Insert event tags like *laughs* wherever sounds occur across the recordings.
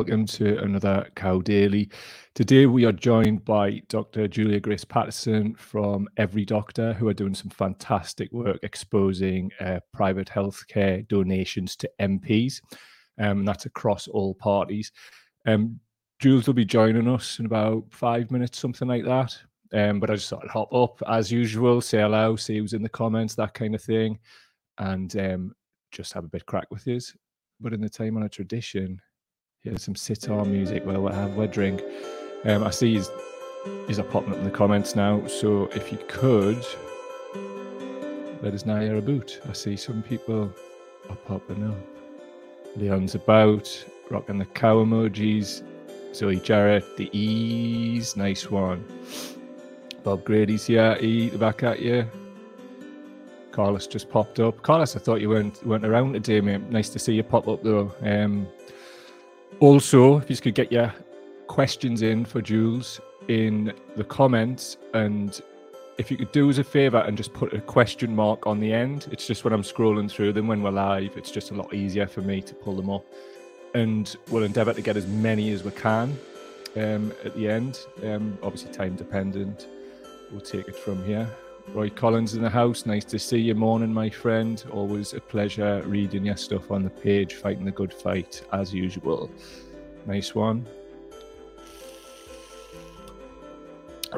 welcome to another Cow Daily. Today we are joined by Dr. Julia Grace Patterson from Every Doctor, who are doing some fantastic work exposing uh, private healthcare donations to MPs. Um, and that's across all parties. Um, Jules will be joining us in about five minutes, something like that. Um, but I just thought I'd hop up as usual, say hello, see who's in the comments, that kind of thing, and um, just have a bit crack with you. But in the time on a tradition, here's some sitar music while we have a drink. Um, I see he's, he's are popping up in the comments now. So if you could let us know you're a boot. I see some people are popping up. Leon's about, rocking the cow emojis. Zoe Jarrett, the E's, nice one. Bob Grady's here, E, back at you. Carlos just popped up. Carlos, I thought you weren't weren't around today, mate. Nice to see you pop up though. Um, also, if you could get your questions in for Jules in the comments, and if you could do us a favor and just put a question mark on the end, it's just when I'm scrolling through them when we're live, it's just a lot easier for me to pull them up. And we'll endeavor to get as many as we can um, at the end. Um, obviously, time dependent. We'll take it from here. Roy Collins in the house. Nice to see you. Morning, my friend. Always a pleasure reading your stuff on the page, fighting the good fight as usual. Nice one.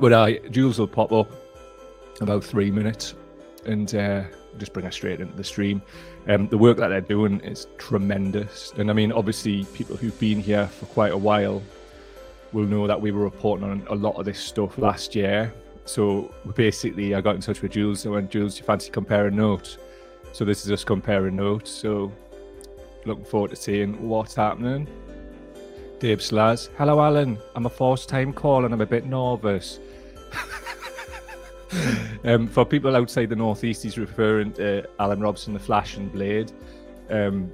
But I, Jules will pop up about three minutes and uh, just bring us straight into the stream. Um, the work that they're doing is tremendous. And I mean, obviously, people who've been here for quite a while will know that we were reporting on a lot of this stuff last year so basically, I got in touch with Jules. I went, Jules, you fancy comparing notes? So this is us comparing notes. So looking forward to seeing what's happening. Dave Slaz, hello Alan. I'm a first time call and I'm a bit nervous. *laughs* um, for people outside the northeast, he's referring to Alan Robson, the Flash and Blade. Um,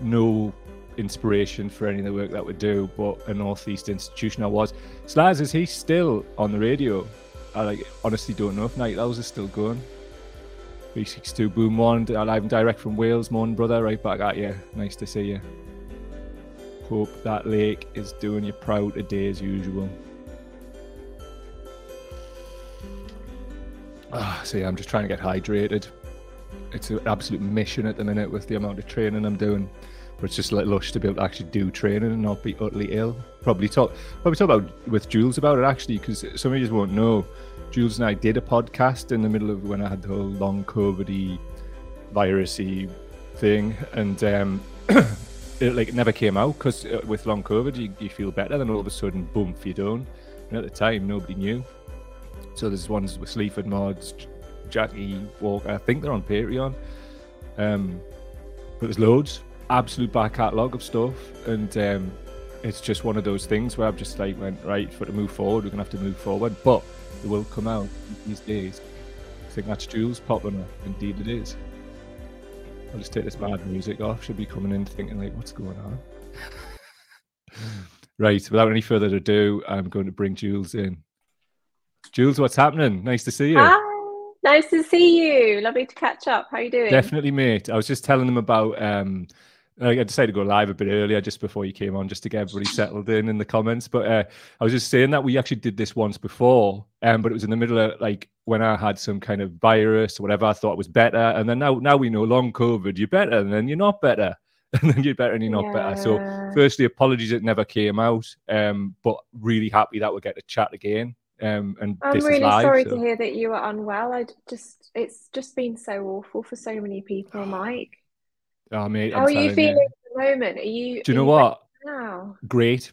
no inspiration for any of the work that we do, but a northeast institution I was. Slaz, is he still on the radio? I like honestly don't know if Night Owls is still going. 362 Boom One, live and direct from Wales, morning brother, right back at you. Nice to see you. Hope that lake is doing you proud today as usual. Ah, so yeah, I'm just trying to get hydrated. It's an absolute mission at the minute with the amount of training I'm doing. But it's just like lush to be able to actually do training and not be utterly ill. Probably talk, probably talk about with Jules about it actually, because some of you won't know. Jules and I did a podcast in the middle of when I had the whole long COVIDy, virusy thing, and um, *coughs* it like never came out because uh, with long COVID you, you feel better, then all of a sudden, boom, you don't. And at the time, nobody knew. So there's ones with Sleaford Mods, Jackie Walker. I think they're on Patreon. Um, but there's loads absolute back catalogue of stuff, and um, it's just one of those things where I've just like went right for to move forward. We're gonna have to move forward, but it will come out these days. I think that's Jules popping up. Indeed, it is. I'll just take this bad music off. She'll be coming in thinking like, what's going on? *laughs* right. Without any further ado, I'm going to bring Jules in. Jules, what's happening? Nice to see you. Hi. Nice to see you. Lovely to catch up. How are you doing? Definitely, mate. I was just telling them about um, I decided to go live a bit earlier just before you came on, just to get everybody settled in in the comments. But uh, I was just saying that we actually did this once before, um, but it was in the middle of like when I had some kind of virus or whatever. I thought was better, and then now now we know long COVID, you're better, and then you're not better, *laughs* and then you're better and you're not yeah. better. So, firstly, apologies it never came out, um, but really happy that we get to chat again. Um, and I'm really live, sorry so. to hear that you were unwell. I just it's just been so awful for so many people, *sighs* Mike. Oh, mate, How I'm are you feeling you. at the moment? Are you? Do you know what? Now? Great,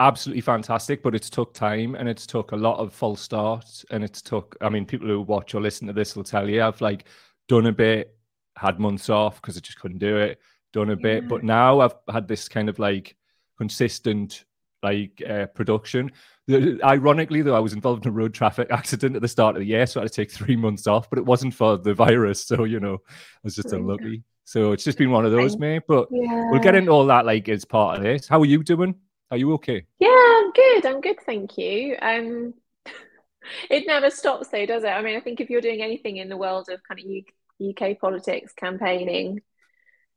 absolutely fantastic. But it's took time, and it's took a lot of false starts, and it's took. I mean, people who watch or listen to this will tell you I've like done a bit, had months off because I just couldn't do it. Done a bit, but now I've had this kind of like consistent like uh, production. Ironically, though, I was involved in a road traffic *laughs* accident at the start of the year, so I had to take three months off. But it wasn't for the virus, so you know, I was just unlucky. So it's just been one of those, mate. But yeah. we'll get into all that like as part of this. How are you doing? Are you okay? Yeah, I'm good. I'm good, thank you. Um, *laughs* it never stops, though, does it? I mean, I think if you're doing anything in the world of kind of UK politics, campaigning,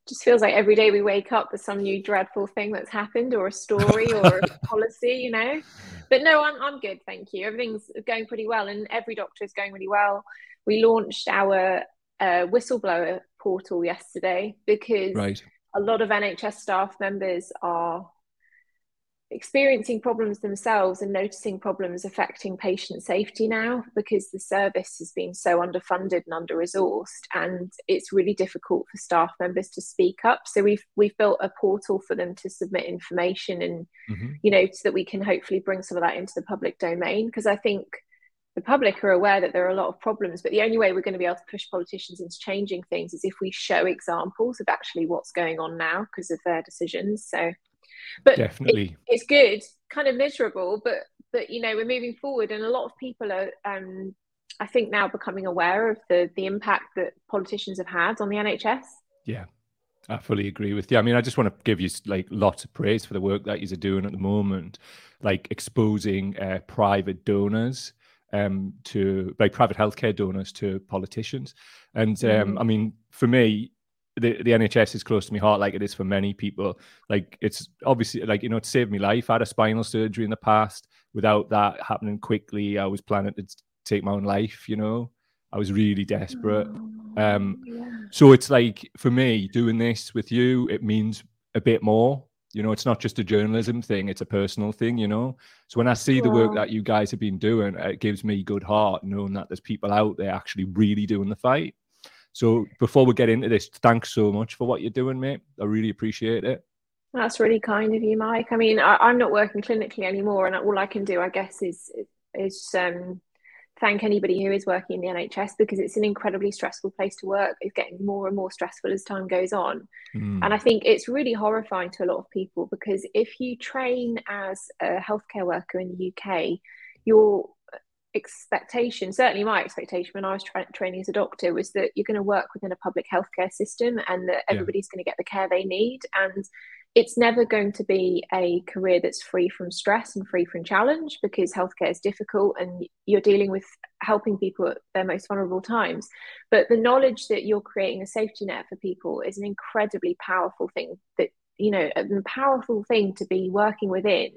just feels like every day we wake up there's some new dreadful thing that's happened or a story or a *laughs* policy you know but no i'm, I'm good thank you everything's going pretty well and every doctor is going really well we launched our uh, whistleblower portal yesterday because right. a lot of nhs staff members are experiencing problems themselves and noticing problems affecting patient safety now because the service has been so underfunded and under resourced and it's really difficult for staff members to speak up so we've we've built a portal for them to submit information and mm-hmm. you know so that we can hopefully bring some of that into the public domain because i think the public are aware that there are a lot of problems but the only way we're going to be able to push politicians into changing things is if we show examples of actually what's going on now because of their decisions so. But definitely. it, it's good kind of miserable but but you know we're moving forward and a lot of people are um i think now becoming aware of the the impact that politicians have had on the nhs yeah I fully agree with you. I mean, I just want to give you like lots of praise for the work that you're doing at the moment, like exposing uh, private donors um, to like private healthcare donors to politicians. And um, mm. I mean, for me, the, the NHS is close to my heart, like it is for many people. Like it's obviously like you know, it saved my life. I had a spinal surgery in the past. Without that happening quickly, I was planning to take my own life. You know, I was really desperate. Oh, um, yeah. So it's like for me doing this with you, it means a bit more. You know, it's not just a journalism thing; it's a personal thing. You know, so when I see the work that you guys have been doing, it gives me good heart knowing that there's people out there actually really doing the fight. So before we get into this, thanks so much for what you're doing, mate. I really appreciate it. That's really kind of you, Mike. I mean, I, am not working clinically anymore, and all I can do, I guess, is is um, thank anybody who is working in the NHS because it's an incredibly stressful place to work. It's getting more and more stressful as time goes on, mm. and I think it's really horrifying to a lot of people because if you train as a healthcare worker in the UK, you're expectation, certainly my expectation when I was tra- training as a doctor, was that you're going to work within a public healthcare system and that everybody's yeah. going to get the care they need. And it's never going to be a career that's free from stress and free from challenge because healthcare is difficult and you're dealing with helping people at their most vulnerable times. But the knowledge that you're creating a safety net for people is an incredibly powerful thing that, you know, a powerful thing to be working within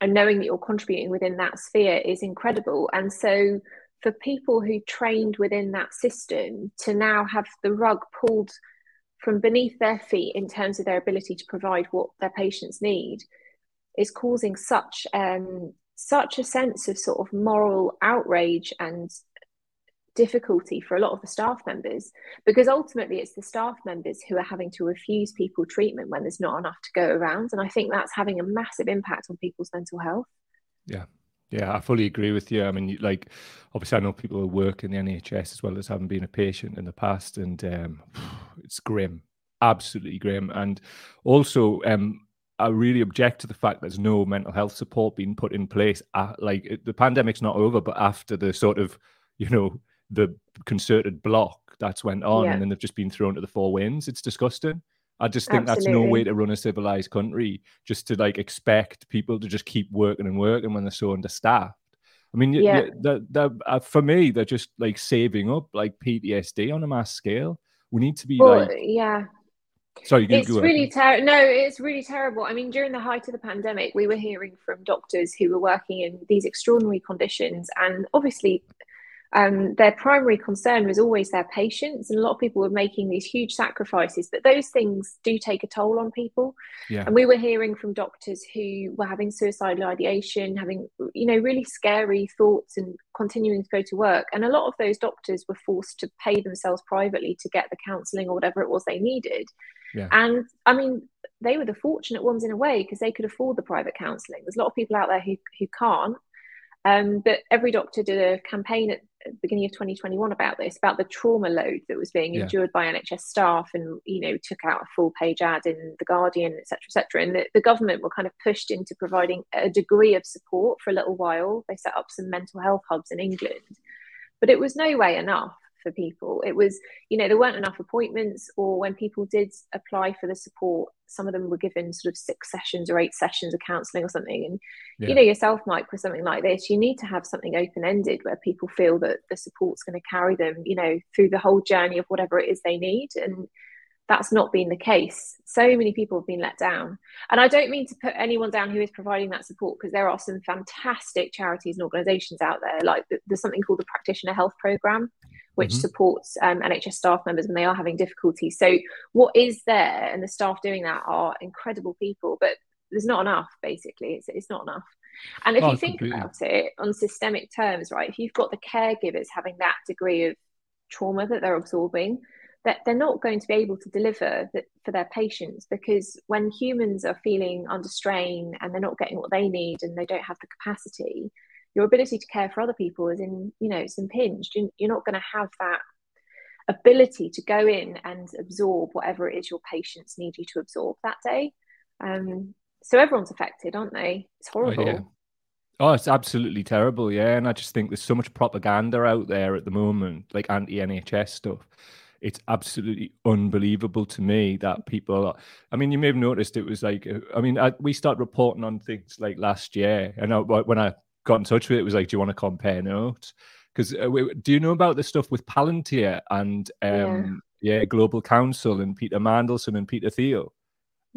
and knowing that you're contributing within that sphere is incredible. And so for people who trained within that system to now have the rug pulled from beneath their feet in terms of their ability to provide what their patients need is causing such um, such a sense of sort of moral outrage and difficulty for a lot of the staff members because ultimately it's the staff members who are having to refuse people treatment when there's not enough to go around. And i think that's having a massive impact on people's mental health. Yeah yeah i fully agree with you i mean like obviously i know people who work in the nhs as well as having been a patient in the past and um, *sighs* it's grim absolutely grim and also um, I really object to the fact that there's no mental health support being put in place. Uh, like the pandemic's not over, but after the sort of, you know, the concerted block that's went on yeah. and then they've just been thrown to the four winds. It's disgusting. I just think Absolutely. that's no way to run a civilized country, just to like expect people to just keep working and working when they're so understaffed. I mean, yeah. the, the, uh, for me, they're just like saving up like PTSD on a mass scale. We need to be well, like, yeah. Sorry, it's really terrible. No, it's really terrible. I mean, during the height of the pandemic, we were hearing from doctors who were working in these extraordinary conditions, and obviously, um, their primary concern was always their patients, and a lot of people were making these huge sacrifices. But those things do take a toll on people. Yeah. And we were hearing from doctors who were having suicidal ideation, having you know really scary thoughts, and continuing to go to work. And a lot of those doctors were forced to pay themselves privately to get the counselling or whatever it was they needed. Yeah. And I mean, they were the fortunate ones in a way because they could afford the private counselling. There's a lot of people out there who who can't. Um, but every doctor did a campaign at beginning of 2021 about this, about the trauma load that was being endured by NHS staff, and you know took out a full page ad in the Guardian, etc., etc. And the, the government were kind of pushed into providing a degree of support for a little while. They set up some mental health hubs in England, but it was no way enough for people. It was, you know, there weren't enough appointments, or when people did apply for the support, some of them were given sort of six sessions or eight sessions of counselling or something. And yeah. you know yourself, Mike, with something like this, you need to have something open ended where people feel that the support's going to carry them, you know, through the whole journey of whatever it is they need. And that's not been the case. So many people have been let down. And I don't mean to put anyone down who is providing that support because there are some fantastic charities and organisations out there. Like there's something called the Practitioner Health Programme, which mm-hmm. supports um, NHS staff members when they are having difficulties. So what is there and the staff doing that are incredible people, but there's not enough basically. It's, it's not enough. And if oh, you think completely. about it on systemic terms, right, if you've got the caregivers having that degree of trauma that they're absorbing, that they're not going to be able to deliver that for their patients because when humans are feeling under strain and they're not getting what they need and they don't have the capacity your ability to care for other people is in you know it's impinged. You're not going to have that ability to go in and absorb whatever it is your patients need you to absorb that day. Um, so everyone's affected aren't they? It's horrible. oh, yeah. oh it's absolutely terrible yeah and i just think there's so much propaganda out there at the moment like anti-nhs stuff. It's absolutely unbelievable to me that people are, i mean you may have noticed it was like i mean I, we started reporting on things like last year and I, when i got in touch with it, it was like do you want to compare notes because uh, do you know about the stuff with palantir and um, yeah. yeah. global counsel and peter mandelson and peter thiel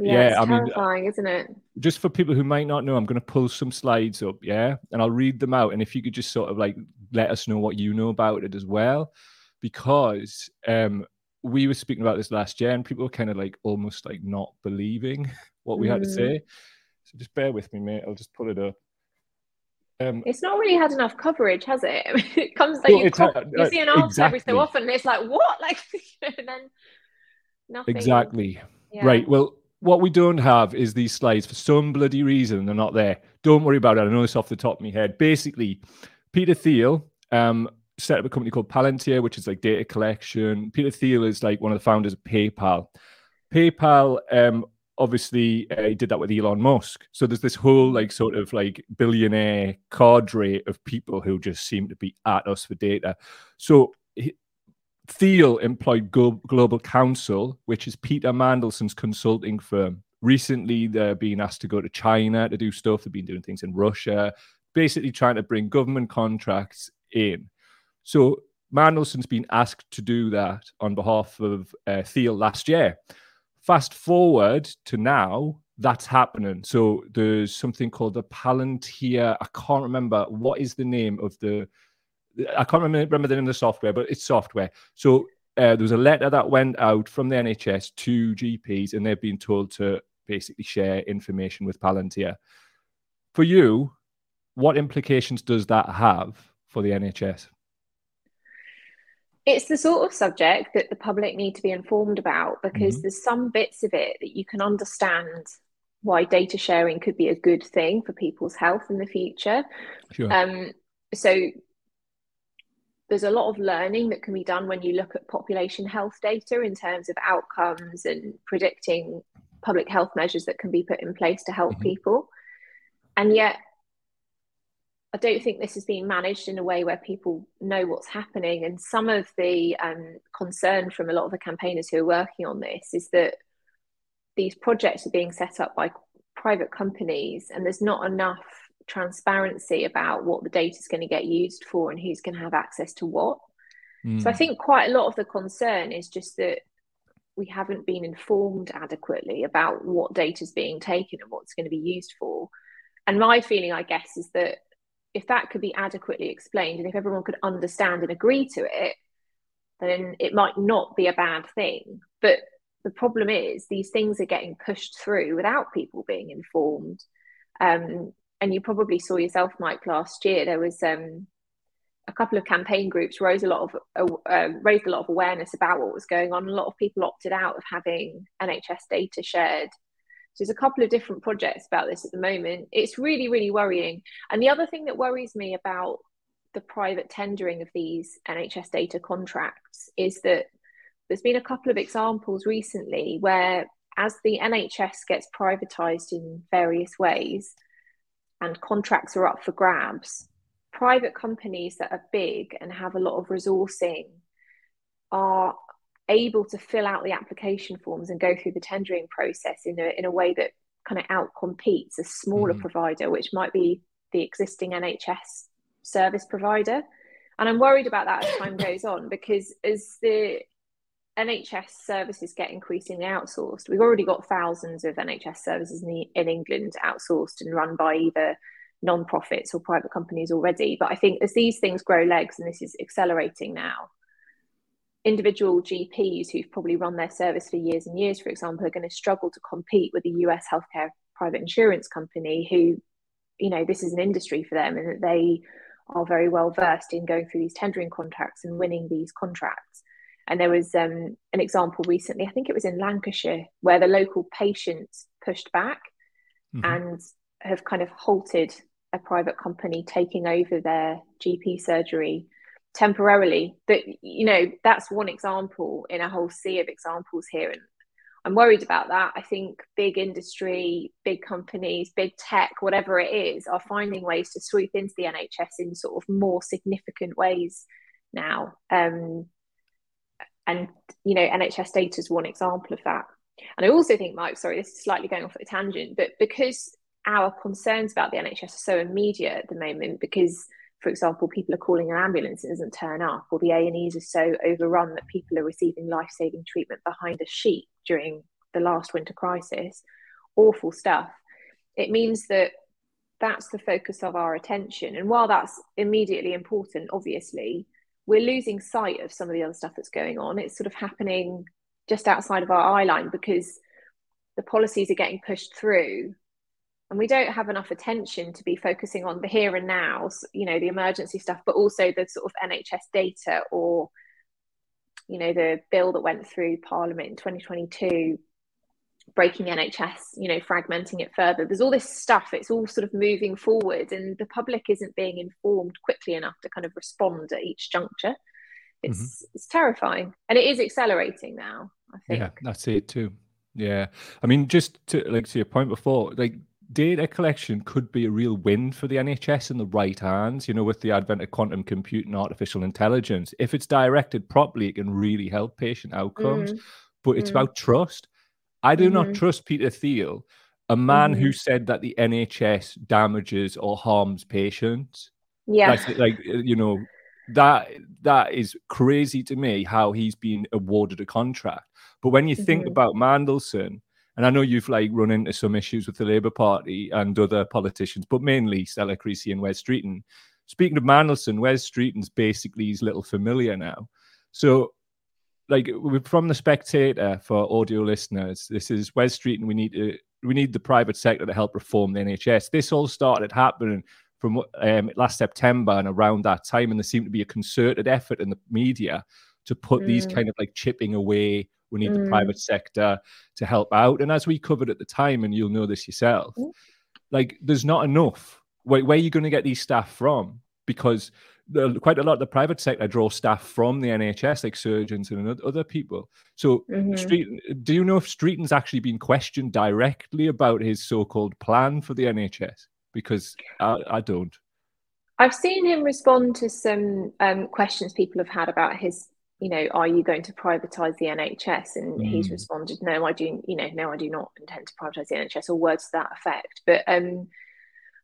yeah, yeah I terrifying, mean, isn't it? Just for people who might not know, I'm going to pull some slides up, yeah, and I'll read them out. And if you could just sort of like let us know what you know about it as well, because um, we were speaking about this last year and people were kind of like almost like not believing *laughs* what we mm. had to mm. say. So just bear with me, mate. I'll just pull it up. Um, it's not really had enough coverage, has it? *laughs* it comes like well, you, co- uh, you see an answer exactly. every so often, and it's like what, *laughs* like, and then nothing. Exactly. Yeah. Right. Well, what we don't have is these slides for some bloody reason. They're not there. Don't worry about it. I know this off the top of my head. Basically, Peter Thiel um, set up a company called Palantir, which is like data collection. Peter Thiel is like one of the founders of PayPal. PayPal, um, obviously, uh, he did that with Elon Musk. So there's this whole like sort of like billionaire cadre of people who just seem to be at us for data. So he, Thiel employed Go- Global Counsel, which is Peter Mandelson's consulting firm. Recently, they're being asked to go to China to do stuff. They've been doing things in Russia, basically trying to bring government contracts in. So Mandelson's been asked to do that on behalf of uh, Thiel last year. Fast forward to now, that's happening. So there's something called the Palantir. I can't remember what is the name of the. I can't remember, remember the name of the software, but it's software. So uh, there was a letter that went out from the NHS to GPs, and they've been told to basically share information with Palantir. For you, what implications does that have for the NHS? It's the sort of subject that the public need to be informed about because mm-hmm. there's some bits of it that you can understand why data sharing could be a good thing for people's health in the future. Sure. Um, so there's a lot of learning that can be done when you look at population health data in terms of outcomes and predicting public health measures that can be put in place to help mm-hmm. people. And yet I don't think this is being managed in a way where people know what's happening. And some of the um, concern from a lot of the campaigners who are working on this is that these projects are being set up by private companies, and there's not enough transparency about what the data is going to get used for and who's going to have access to what. Mm. So I hmm. think quite a lot of the concern is just that we haven't been informed adequately about what data is being taken and what's going to be used for. And my feeling, I guess, is that if that could be adequately explained and if everyone could understand and agree to it, then it might not be a bad thing. But the problem is these things are getting pushed through without people being informed. Um, and you probably saw yourself, Mike, last year. There was um, a couple of campaign groups raised a lot of uh, raised a lot of awareness about what was going on. A lot of people opted out of having NHS data shared there's a couple of different projects about this at the moment. It's really, really worrying. And the other thing that worries me about the private tendering of these NHS data contracts is that there's been a couple of examples recently where, as the NHS gets privatised in various ways and contracts are up for grabs, private companies that are big and have a lot of resourcing are able to fill out the application forms and go through the tendering process in a, in a way that kind of out competes a smaller mm. provider, which might be the existing NHS service provider. And I'm worried about that as time goes on because as the NHS services get increasingly outsourced, we've already got thousands of NHS services in, the, in England outsourced and run by either non-profits or private companies already. But I think as these things grow legs, and this is accelerating now, individual GPs who've probably run their service for years and years, for example, are going to struggle to compete with a US healthcare private insurance company who, you know, this is an industry for them and that they are very well versed in going through these tendering contracts and winning these contracts. And there was um, an example recently, I think it was in Lancashire, where the local patients pushed back mm-hmm. and have kind of halted a private company taking over their GP surgery temporarily. But you know, that's one example in a whole sea of examples here. And I'm worried about that. I think big industry, big companies, big tech, whatever it is, are finding ways to swoop into the NHS in sort of more significant ways now. Um, and you know, NHS data is one example of that. And I also think, Mike, sorry, this is slightly going off at a tangent, but because our concerns about the NHS are so immediate at the moment, because for example, people are calling an ambulance and doesn't turn up, or the A&Es are so overrun that people are receiving life-saving treatment behind a sheet during the last winter crisis. Awful stuff. It means that that's the focus of our attention. And while that's immediately important, obviously, we're losing sight of some of the other stuff that's going on. It's sort of happening just outside of our eye line because the policies are getting pushed through and we don't have enough attention to be focusing on the here and now you know the emergency stuff but also the sort of nhs data or you know the bill that went through parliament in 2022 breaking nhs you know fragmenting it further. There's all this stuff. It's all sort of moving forward and the public isn't being informed quickly enough to kind of respond at each juncture. It's mm-hmm. it's terrifying. And it is accelerating now i think. Yeah that's it too. Yeah. I mean just to like to your point before like data collection could be a real win for the NHS in the right hands, you know, with the advent of quantum computing, artificial intelligence. If it's directed properly, it can really help patient outcomes. Mm. But it's mm. about trust. I do mm-hmm. not trust Peter Thiel, a man mm-hmm. who said that the NHS damages or harms patients. Yeah. Like, like you know, that that is crazy to me how he's been awarded a contract. But when you think mm-hmm. about Mandelson, and I know you've like run into some issues with the Labour Party and other politicians, but mainly Stella Creasy and Wes Streeting. Speaking of Mandelson, Wes Streeting's basically his little familiar now. So, like from the Spectator for audio listeners, this is Wes Streeting. We need to we need the private sector to help reform the NHS. This all started happening from um, last September and around that time, and there seemed to be a concerted effort in the media to put mm. these kind of like chipping away we need mm. the private sector to help out. And as we covered at the time, and you'll know this yourself, mm. like there's not enough. Where, where are you going to get these staff from? Because the, quite a lot of the private sector draw staff from the NHS, like surgeons and other people. So, mm-hmm. Street, do you know if Streeting's actually been questioned directly about his so-called plan for the NHS? Because I, I don't. I've seen him respond to some um, questions people have had about his you know, are you going to privatise the NHS? And mm. he's responded, no, I do, you know, no, I do not intend to privatise the NHS or words to that effect. But um,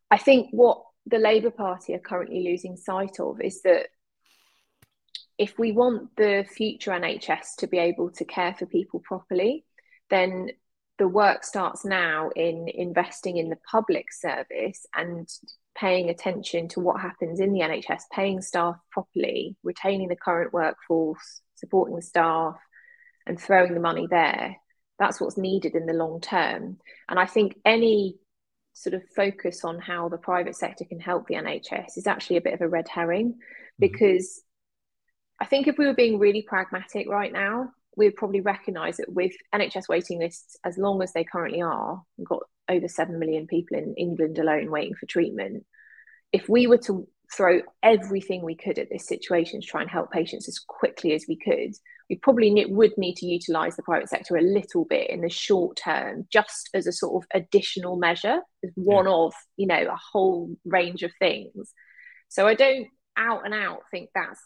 I think what the Labour Party are currently losing sight of is that if we want the future NHS to be able to care for people properly, then the work starts now in investing in the public service and paying attention to what happens in the NHS, paying staff properly, retaining the current workforce, supporting the staff, and throwing the money there. That's what's needed in the long term. And I think any sort of focus on how the private sector can help the NHS is actually a bit of a red herring mm-hmm. because I think if we were being really pragmatic right now, we'd probably recognise that with NHS waiting lists as long as they currently are, we've got over 7 million people in England alone waiting for treatment. If we were to throw everything we could at this situation to try and help patients as quickly as we could, we probably would need to utilise the private sector a little bit in the short term, just as a sort of additional measure, as one yeah. of, you know, a whole range of things. So I don't out and out think that's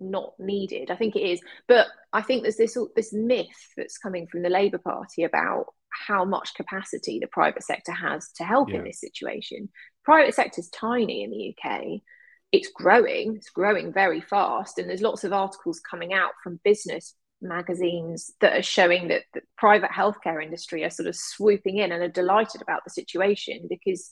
not needed. I think it is, but I think there's this this myth that's coming from the Labour Party about how much capacity the private sector has to help yeah. in this situation. Private sector is tiny in the UK. It's growing. It's growing very fast, and there's lots of articles coming out from business magazines that are showing that the private healthcare industry are sort of swooping in and are delighted about the situation because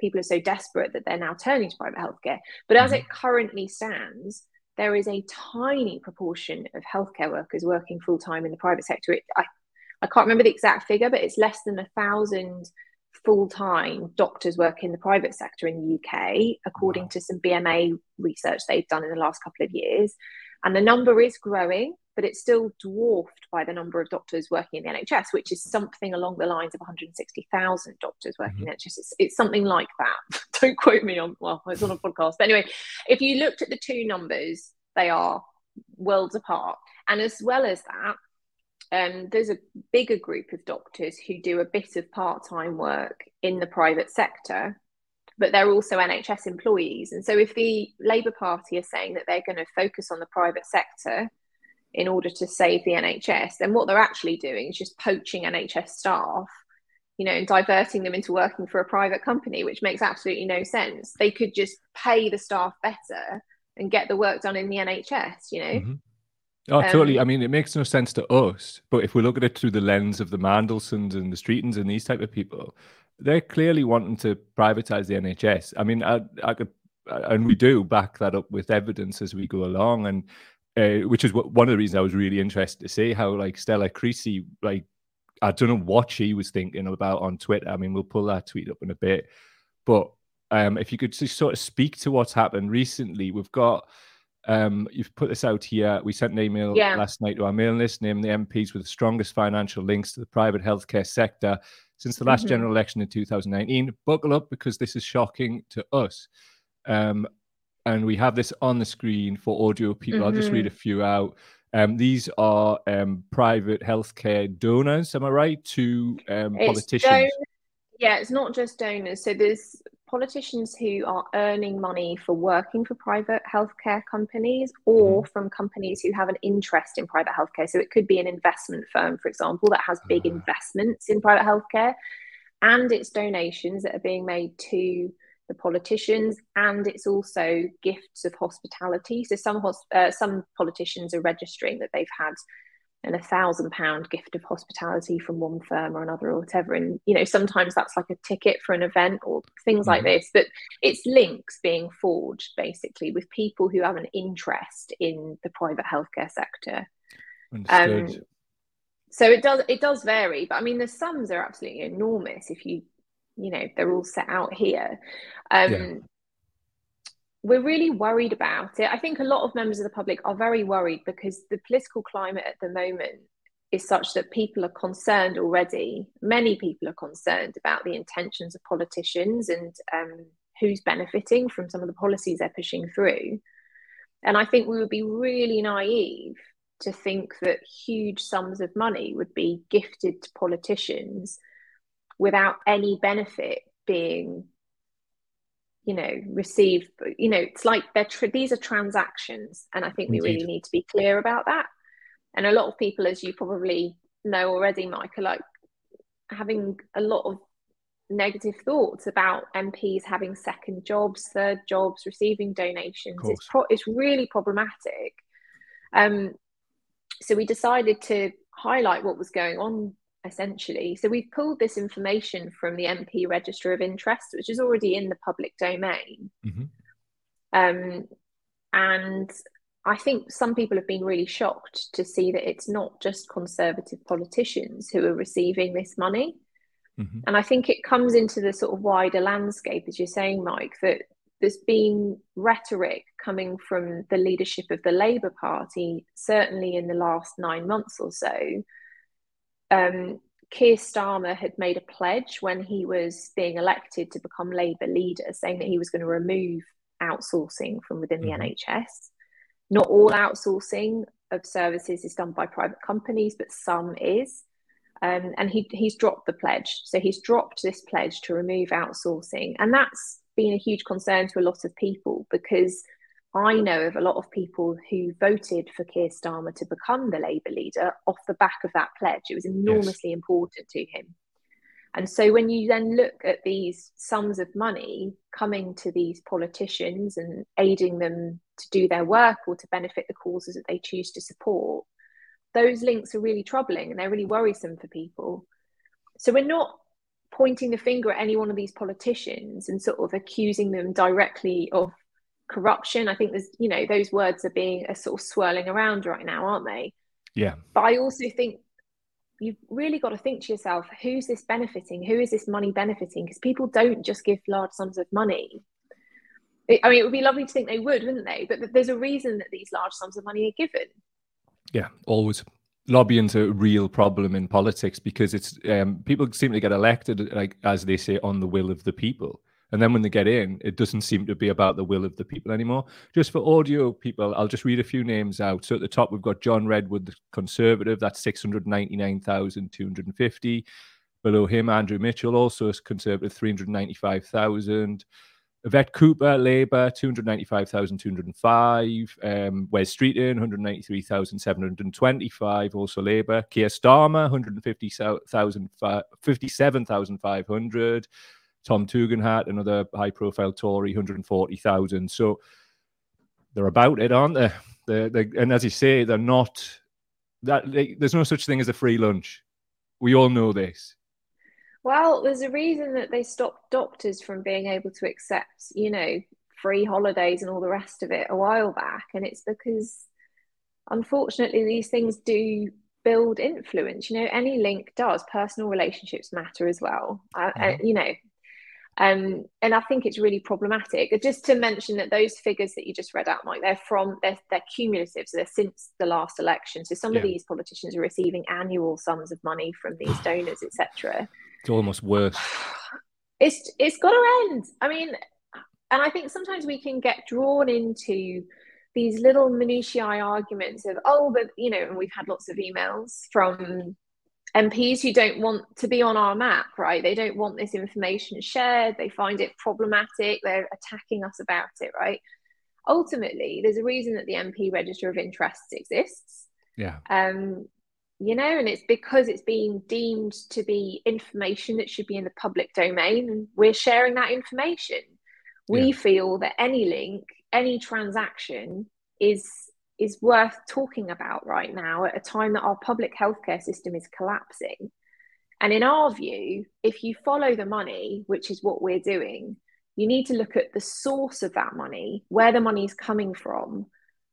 people are so desperate that they're now turning to private healthcare. But mm-hmm. as it currently stands, there is a tiny proportion of healthcare workers working full time in the private sector. It, I, I can't remember the exact figure, but it's less than a thousand full time doctors work in the private sector in the UK, according wow. to some BMA research they've done in the last couple of years. And the number is growing, but it's still dwarfed by the number of doctors working in the NHS, which is something along the lines of 160,000 doctors working mm-hmm. in the NHS. It's, it's something like that. *laughs* Don't quote me on, well, it's on a podcast. But anyway, if you looked at the two numbers, they are worlds apart. And as well as that, um, there's a bigger group of doctors who do a bit of part time work in the private sector, but they're also NHS employees. And so, if the Labour Party are saying that they're going to focus on the private sector in order to save the NHS, then what they're actually doing is just poaching NHS staff, you know, and diverting them into working for a private company, which makes absolutely no sense. They could just pay the staff better and get the work done in the NHS, you know. Mm-hmm. Oh, totally. Um, I mean, it makes no sense to us, but if we look at it through the lens of the Mandelsons and the Streetings and these type of people, they're clearly wanting to privatize the NHS. I mean, I, I could, and we do back that up with evidence as we go along, and uh, which is what, one of the reasons I was really interested to see how like Stella Creasy, like I don't know what she was thinking about on Twitter. I mean, we'll pull that tweet up in a bit, but um, if you could just sort of speak to what's happened recently, we've got um, you've put this out here. We sent an email yeah. last night to our mailing list, naming the MPs with the strongest financial links to the private healthcare sector since the last mm-hmm. general election in 2019. Buckle up because this is shocking to us. Um, and we have this on the screen for audio people. Mm-hmm. I'll just read mm-hmm. a few out. Um, these are um, private healthcare donors, am I right? To um, politicians. Don- yeah, it's not just donors. So there's politicians who are earning money for working for private healthcare companies or mm-hmm. from companies who have an interest in private healthcare. So it could be an investment firm, for example, that has big uh. investments in private healthcare, and it's donations that are being made to the politicians, and it's also gifts of hospitality. So some uh, some politicians are registering that they've had and a thousand pound gift of hospitality from one firm or another or whatever and you know sometimes that's like a ticket for an event or things mm-hmm. like this but it's links being forged basically with people who have an interest in the private healthcare sector um, so it does it does vary but i mean the sums are absolutely enormous if you you know they're all set out here um, yeah we're really worried about it. I think a lot of members of the public are very worried because the political climate at the moment is such that people are concerned already. Many people are concerned about the intentions of politicians and um, who's benefiting from some of the policies they're pushing through. And I think we would be really naive to think that huge sums of money would be gifted to politicians without any benefit being you know received. You know it's like they're tra- these are transactions and i think Indeed. we really need to be clear about that. And a lot of people as you probably know already michael like having a lot of negative thoughts about mps having second jobs third jobs receiving donations. It's pro- it's really problematic. Um so we decided to highlight what was going on essentially. So we've pulled this information from the MP Register of Interest, which is already in the public domain. Mm-hmm. Um, and I think some people have been really shocked to see that it's not just Conservative politicians who are receiving this money. Mm-hmm. And I think it comes into the sort of wider landscape, as you're saying, Mike, that there's been rhetoric coming from the leadership of the Labour Party, certainly in the last nine months or so, um, Keir Starmer had made a pledge when he was being elected to become Labour leader, saying that he was going to remove outsourcing from within the mm-hmm. NHS. Not all outsourcing of services is done by private companies, but some is. Um, and he, he's dropped the pledge. So he's dropped this pledge to remove outsourcing. And that's been a huge concern to a lot of people because I know of a lot of people who voted for Keir Starmer to become the Labour leader off the back of that pledge. It was enormously yes. important to him. And so when you then look at these sums of money coming to these politicians and aiding them to do their work or to benefit the causes that they choose to support, those links are really troubling and they're really worrisome for people. So we're not pointing the finger at any one of these politicians and sort of accusing them directly of corruption. I think there's, you know, those words are being are sort of swirling around right now, aren't they? Yeah. But I also think you've really got to think to yourself, who's this benefiting? Who is this money benefiting? Because people don't just give large sums of money. I mean, it would be lovely to think they would, wouldn't they? But there's a reason that these large sums of money are given. Yeah, always. Lobbying's a real problem in politics because it's um, people seem to get elected, like as they say, on the will of the people. And then when they get in, it doesn't seem to be about the will of the people anymore. Just for audio people, I'll just read a few names out. So at the top, we've got John Redwood, the Conservative, that's 699,250. Below him, Andrew Mitchell, also a Conservative, 395,000. Yvette Cooper, Labour, 295,205. Um, Wes Streeting, 193,725, also Labour. Keir Starmer, 157,500. Tom Tugendhat, another high profile Tory, 140,000. So they're about it, aren't they? They're, they're, and as you say, they're not that they, there's no such thing as a free lunch. We all know this. Well, there's a reason that they stopped doctors from being able to accept, you know, free holidays and all the rest of it a while back. And it's because, unfortunately, these things do build influence. You know, any link does. Personal relationships matter as well. Uh, mm-hmm. you know, um, and I think it's really problematic. Just to mention that those figures that you just read out, Mike, they're from they're, they're cumulative, so they're since the last election. So some yeah. of these politicians are receiving annual sums of money from these donors, etc. It's almost worse. *sighs* It's it's got to end. I mean, and I think sometimes we can get drawn into these little minutiae arguments of oh, but you know, and we've had lots of emails from MPs who don't want to be on our map, right? They don't want this information shared. They find it problematic. They're attacking us about it, right? Ultimately, there's a reason that the MP register of interests exists. Yeah. Um, you know, and it's because it's being deemed to be information that should be in the public domain, and we're sharing that information. We yeah. feel that any link, any transaction is is worth talking about right now at a time that our public healthcare system is collapsing. And in our view, if you follow the money, which is what we're doing, you need to look at the source of that money, where the money is coming from,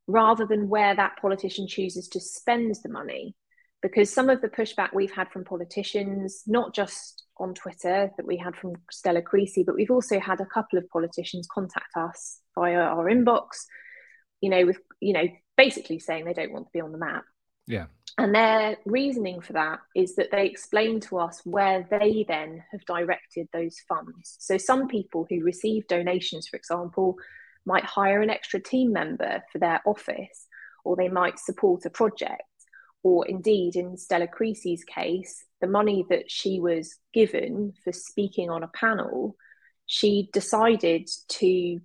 rather than where that politician chooses to spend the money. Because some of the pushback we've had from politicians, not just on Twitter that we had from Stella Creasy, but we've also had a couple of politicians contact us via our inbox, you know, with, you know, basically saying they don't want to be on the map. Yeah. And their reasoning for that is that they explain to us where they then have directed those funds. So some people who receive donations, for example, might hire an extra team member for their office, or they might support a project. Or indeed, in Stella Creasy's case, the money that she was given for speaking on a panel, she decided to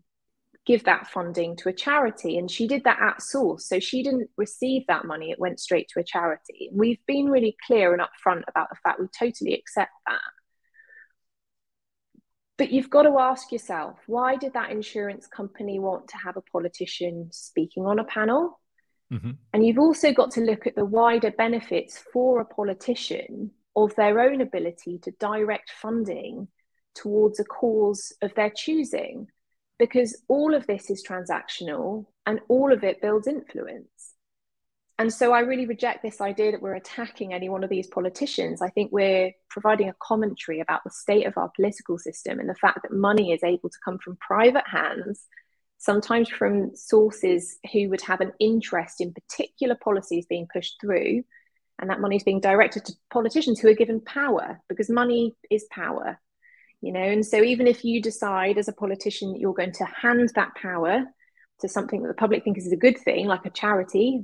give that funding to a charity. And she did that at source. So she didn't receive that money, it went straight to a charity. We've been really clear and upfront about the fact we totally accept that. But you've got to ask yourself why did that insurance company want to have a politician speaking on a panel? Mm-hmm. And you've also got to look at the wider benefits for a politician of their own ability to direct funding towards a cause of their choosing because all of this is transactional and all of it builds influence. And so I really reject this idea that we're attacking any one of these politicians. I think we're providing a commentary about the state of our political system and the fact that money is able to come from private hands, sometimes from sources who would have an interest in particular policies being pushed through. And that money is being directed to politicians who are given power because money is power you know and so even if you decide as a politician that you're going to hand that power to something that the public thinks is a good thing like a charity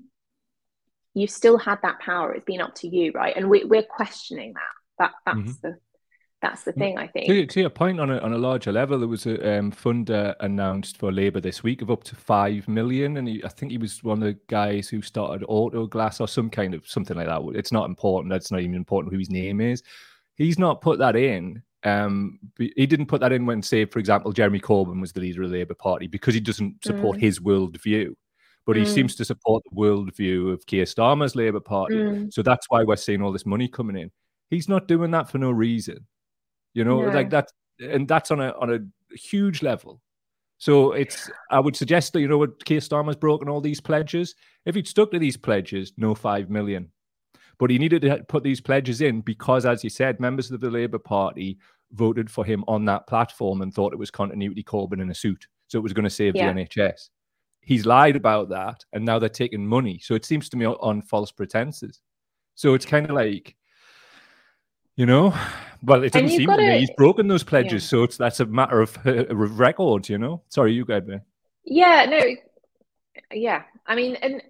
you've still had that power it's been up to you right and we, we're questioning that that that's mm-hmm. the that's the thing I think. To, to, your point, on a on a larger level, there was a um, funder announced for Labour this week of up to five million, and he, I think he was one of the guys who started Autoglass or some kind of something like that. It's not important. That's not even important who his name is. He's not put that in um, he didn't put that in when, say, for example, Jeremy Corbyn was the leader of the Labour Party because he doesn't support mm. his worldview. but he mm. seems to support the worldview of Keir Starmer's Labour Party. Mm. So that's why we're seeing all this money coming in. He's not doing that for no reason, you know, no. like that, and that's on a on a huge level. So it's I would suggest that you know what Keir Starmer's broken all these pledges. If he'd stuck to these pledges, no five million. But he needed to put these pledges in because, as you said, members of the Labour Party voted for him on that platform and thought it was continuity Corbyn in a suit. So it was going to save yeah. the NHS. He's lied about that, and now they're taking money. So it seems to me on false pretenses. So it's kind of like, you know, well, it doesn't seem to me he's broken those pledges. Yeah. So it's that's a matter of, *laughs* uh, record, you know. Sorry, you go ahead, Yeah, no, yeah. I mean, and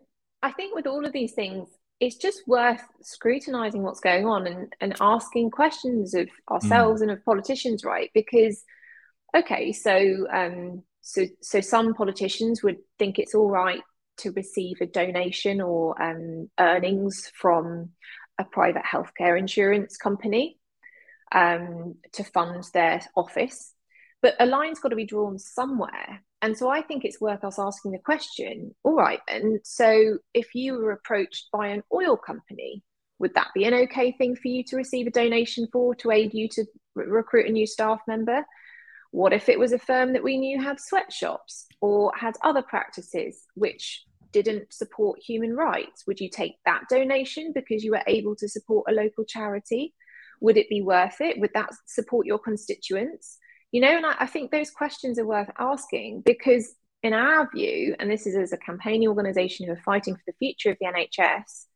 I think with all of these things, it's just worth scrutinizing what's going on and, and asking questions of ourselves mm. and of politicians, right? Because, okay, so um, so so some politicians would think it's all right to receive a donation or um, earnings from a private healthcare insurance company um, to fund their office, but a line's got to be drawn somewhere. And so I think it's worth us asking the question all right, then, so if you were approached by an oil company, would that be an okay thing for you to receive a donation for to aid you to re- recruit a new staff member? What if it was a firm that we knew had sweatshops or had other practices which didn't support human rights? Would you take that donation because you were able to support a local charity? Would it be worth it? Would that support your constituents? You know, and I, I think those questions are worth asking because, in our view, and this is as a campaigning organisation who are fighting for the future of the NHS,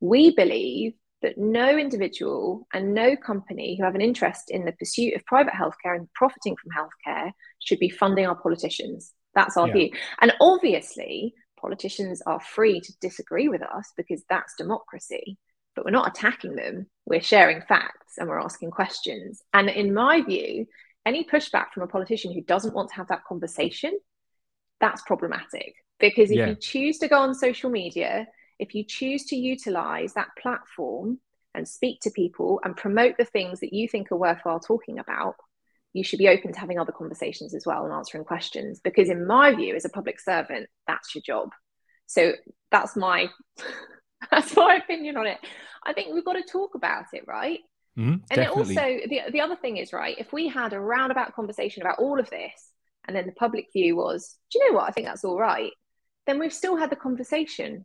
we believe that no individual and no company who have an interest in the pursuit of private healthcare and profiting from healthcare should be funding our politicians. That's our yeah. view. And obviously, politicians are free to disagree with us because that's democracy, but we're not attacking them. We're sharing facts and we're asking questions. And in my view, any pushback from a politician who doesn't want to have that conversation, that's problematic. Because if yeah. you choose to go on social media, if you choose to utilize that platform and speak to people and promote the things that you think are worthwhile talking about, you should be open to having other conversations as well and answering questions. Because, in my view, as a public servant, that's your job. So that's my *laughs* that's my opinion on it. I think we've got to talk about it, right? Mm-hmm, and it also the the other thing is right. If we had a roundabout conversation about all of this, and then the public view was, do you know what? I think that's all right. Then we've still had the conversation.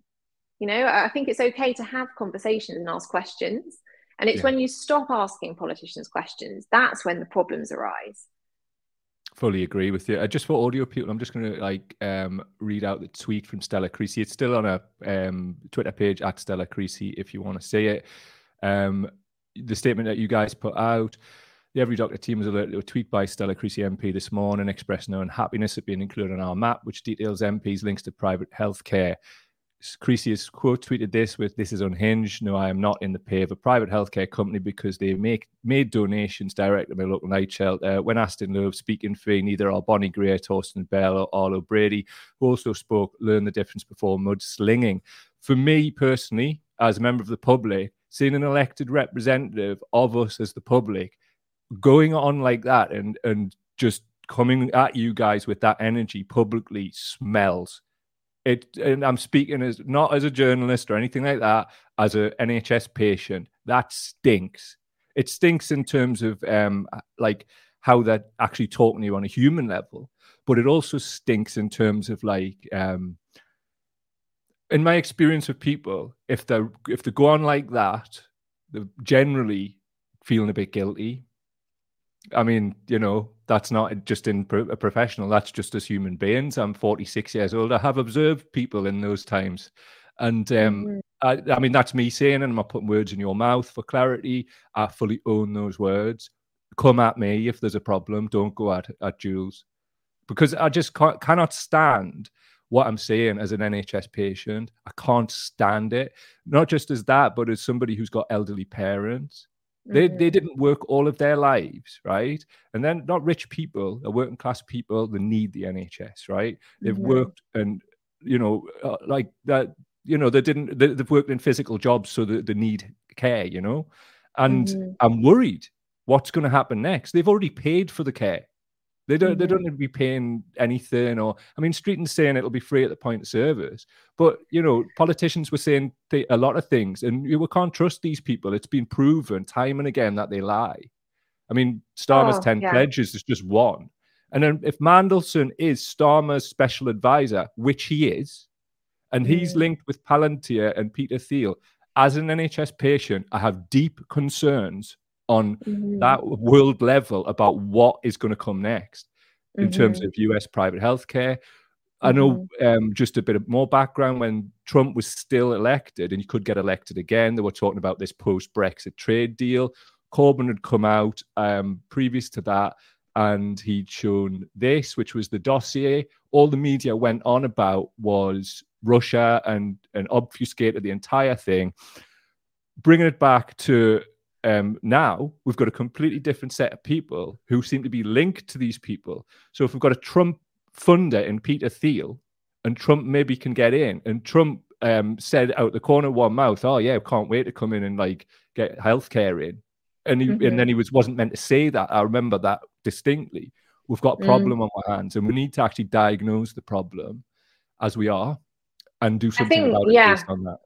You know, I think it's okay to have conversations and ask questions. And it's yeah. when you stop asking politicians questions that's when the problems arise. Fully agree with you. Uh, just for audio people, I'm just going to like um, read out the tweet from Stella Creasy. It's still on a um, Twitter page at Stella Creasy if you want to see it. Um, the statement that you guys put out. The Every Doctor team was alerted to a tweet by Stella Creasy MP this morning expressing her unhappiness at being included on our map, which details MPs' links to private healthcare. Creasy has quote tweeted this with This is unhinged. No, I am not in the pay of a private healthcare company because they make made donations direct to my local night shelter. Uh, when asked in lieu of speaking fee, neither are Bonnie Gray, Torsten Bell, or Arlo Brady, who also spoke, learn the difference before mudslinging. For me personally, as a member of the public, seeing an elected representative of us as the public going on like that and and just coming at you guys with that energy publicly smells. It and i'm speaking as not as a journalist or anything like that as a nhs patient. That stinks. It stinks in terms of um like how they're actually talking to you on a human level but it also stinks in terms of like um in my experience with people, if they if they go on like that, they're generally feeling a bit guilty. I mean, you know, that's not just in pro- a professional. That's just as human beings. I'm 46 years old. I have observed people in those times, and um, mm-hmm. I, I mean, that's me saying, and I'm not putting words in your mouth for clarity. I fully own those words. Come at me if there's a problem. Don't go at at Jules, because I just cannot stand what I'm saying as an NHS patient. I can't stand it. Not just as that, but as somebody who's got elderly parents. They, mm-hmm. they didn't work all of their lives, right? And then not rich people, are working class people that need the NHS, right? They've mm-hmm. worked and, you know, uh, like that, you know, they didn't, they, have worked in physical jobs so that they need care, you know? And mm-hmm. I'm worried what's going to happen next. They've already paid for the care They don't. Mm-hmm. They don't need to be paying anything. Or I mean, Streeting's saying it'll be free at the point of service, but you know, politicians were saying th- a lot of things, and you can't trust these people. It's been proven time and again that they lie. I mean, Starmer's oh, ten yeah. pledges is just one, and then if Mandelson is Starmer's special advisor, which he is, and mm. he's linked with Palantir and Peter Thiel, as an NHS patient, I have deep concerns on mm-hmm. that world level about what is going to come next in mm-hmm. terms of US private healthcare. I know mm-hmm. um, just a bit of more background when Trump was still elected and he could get elected again. They were talking about this post Brexit trade deal. Corbyn had come out um, previous to that and he'd shown this, which was the dossier. All the media went on about was Russia and, and obfuscated the entire thing. Bringing it back to um, now we've got a completely different set of people who seem to be linked to these people. So if we've got a Trump funder in Peter Thiel, and Trump maybe can get in, and Trump um, said out the corner of one mouth, "Oh yeah, can't wait to come in and like get healthcare in," and he, mm-hmm. and then he was wasn't meant to say that. I remember that distinctly. We've got a problem mm. on our hands, and we need to actually diagnose the problem as we are, and do something think, about it yeah. based on that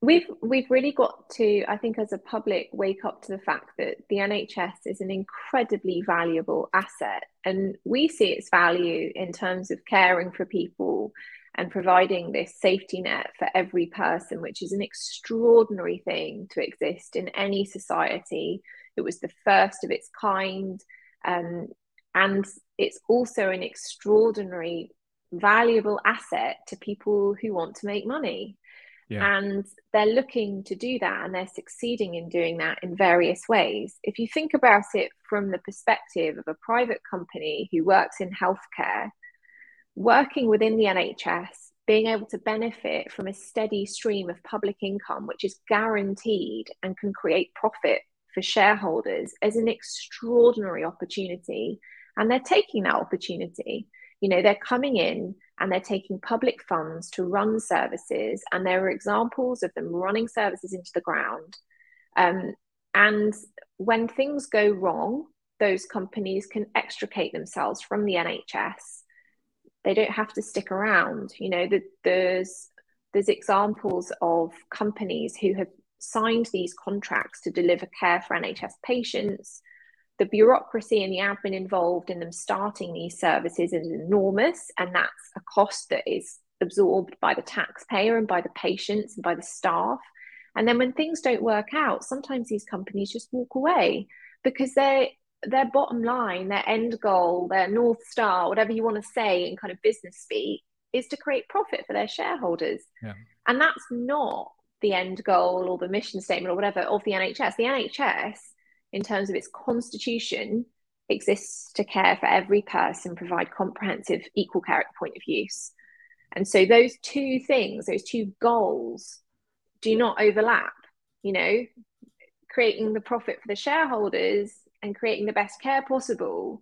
we've we've really got to i think as a public wake up to the fact that the nhs is an incredibly valuable asset and we see its value in terms of caring for people and providing this safety net for every person which is an extraordinary thing to exist in any society. It was the first of its kind um, and it's also an extraordinary valuable asset to people who want to make money yeah. And they're looking to do that and they're succeeding in doing that in various ways. If you think about it from the perspective of a private company who works in healthcare, working within the NHS, being able to benefit from a steady stream of public income, which is guaranteed and can create profit for shareholders, is an extraordinary opportunity. And they're taking that opportunity. You know, they're coming in and they're taking public funds to run services. And there are examples of them running services into the ground. Um, and when things go wrong, those companies can extricate themselves from the NHS. They don't have to stick around. You know, the, there's there's examples of companies who have signed these contracts to deliver care for NHS patients the bureaucracy and the admin involved in them starting these services is enormous, and that's a cost that is absorbed by the taxpayer and by the patients and by the staff. And then when things don't work out, sometimes these companies just walk away because they their bottom line, their end goal, their north star, whatever you want to say in kind of business speak, is to create profit for their shareholders. Yeah. And that's not the end goal or the mission statement or whatever of the NHS. The NHS in terms of its constitution, exists to care for every person, provide comprehensive equal care at the point of use. And so those two things, those two goals, do not overlap. You know, creating the profit for the shareholders and creating the best care possible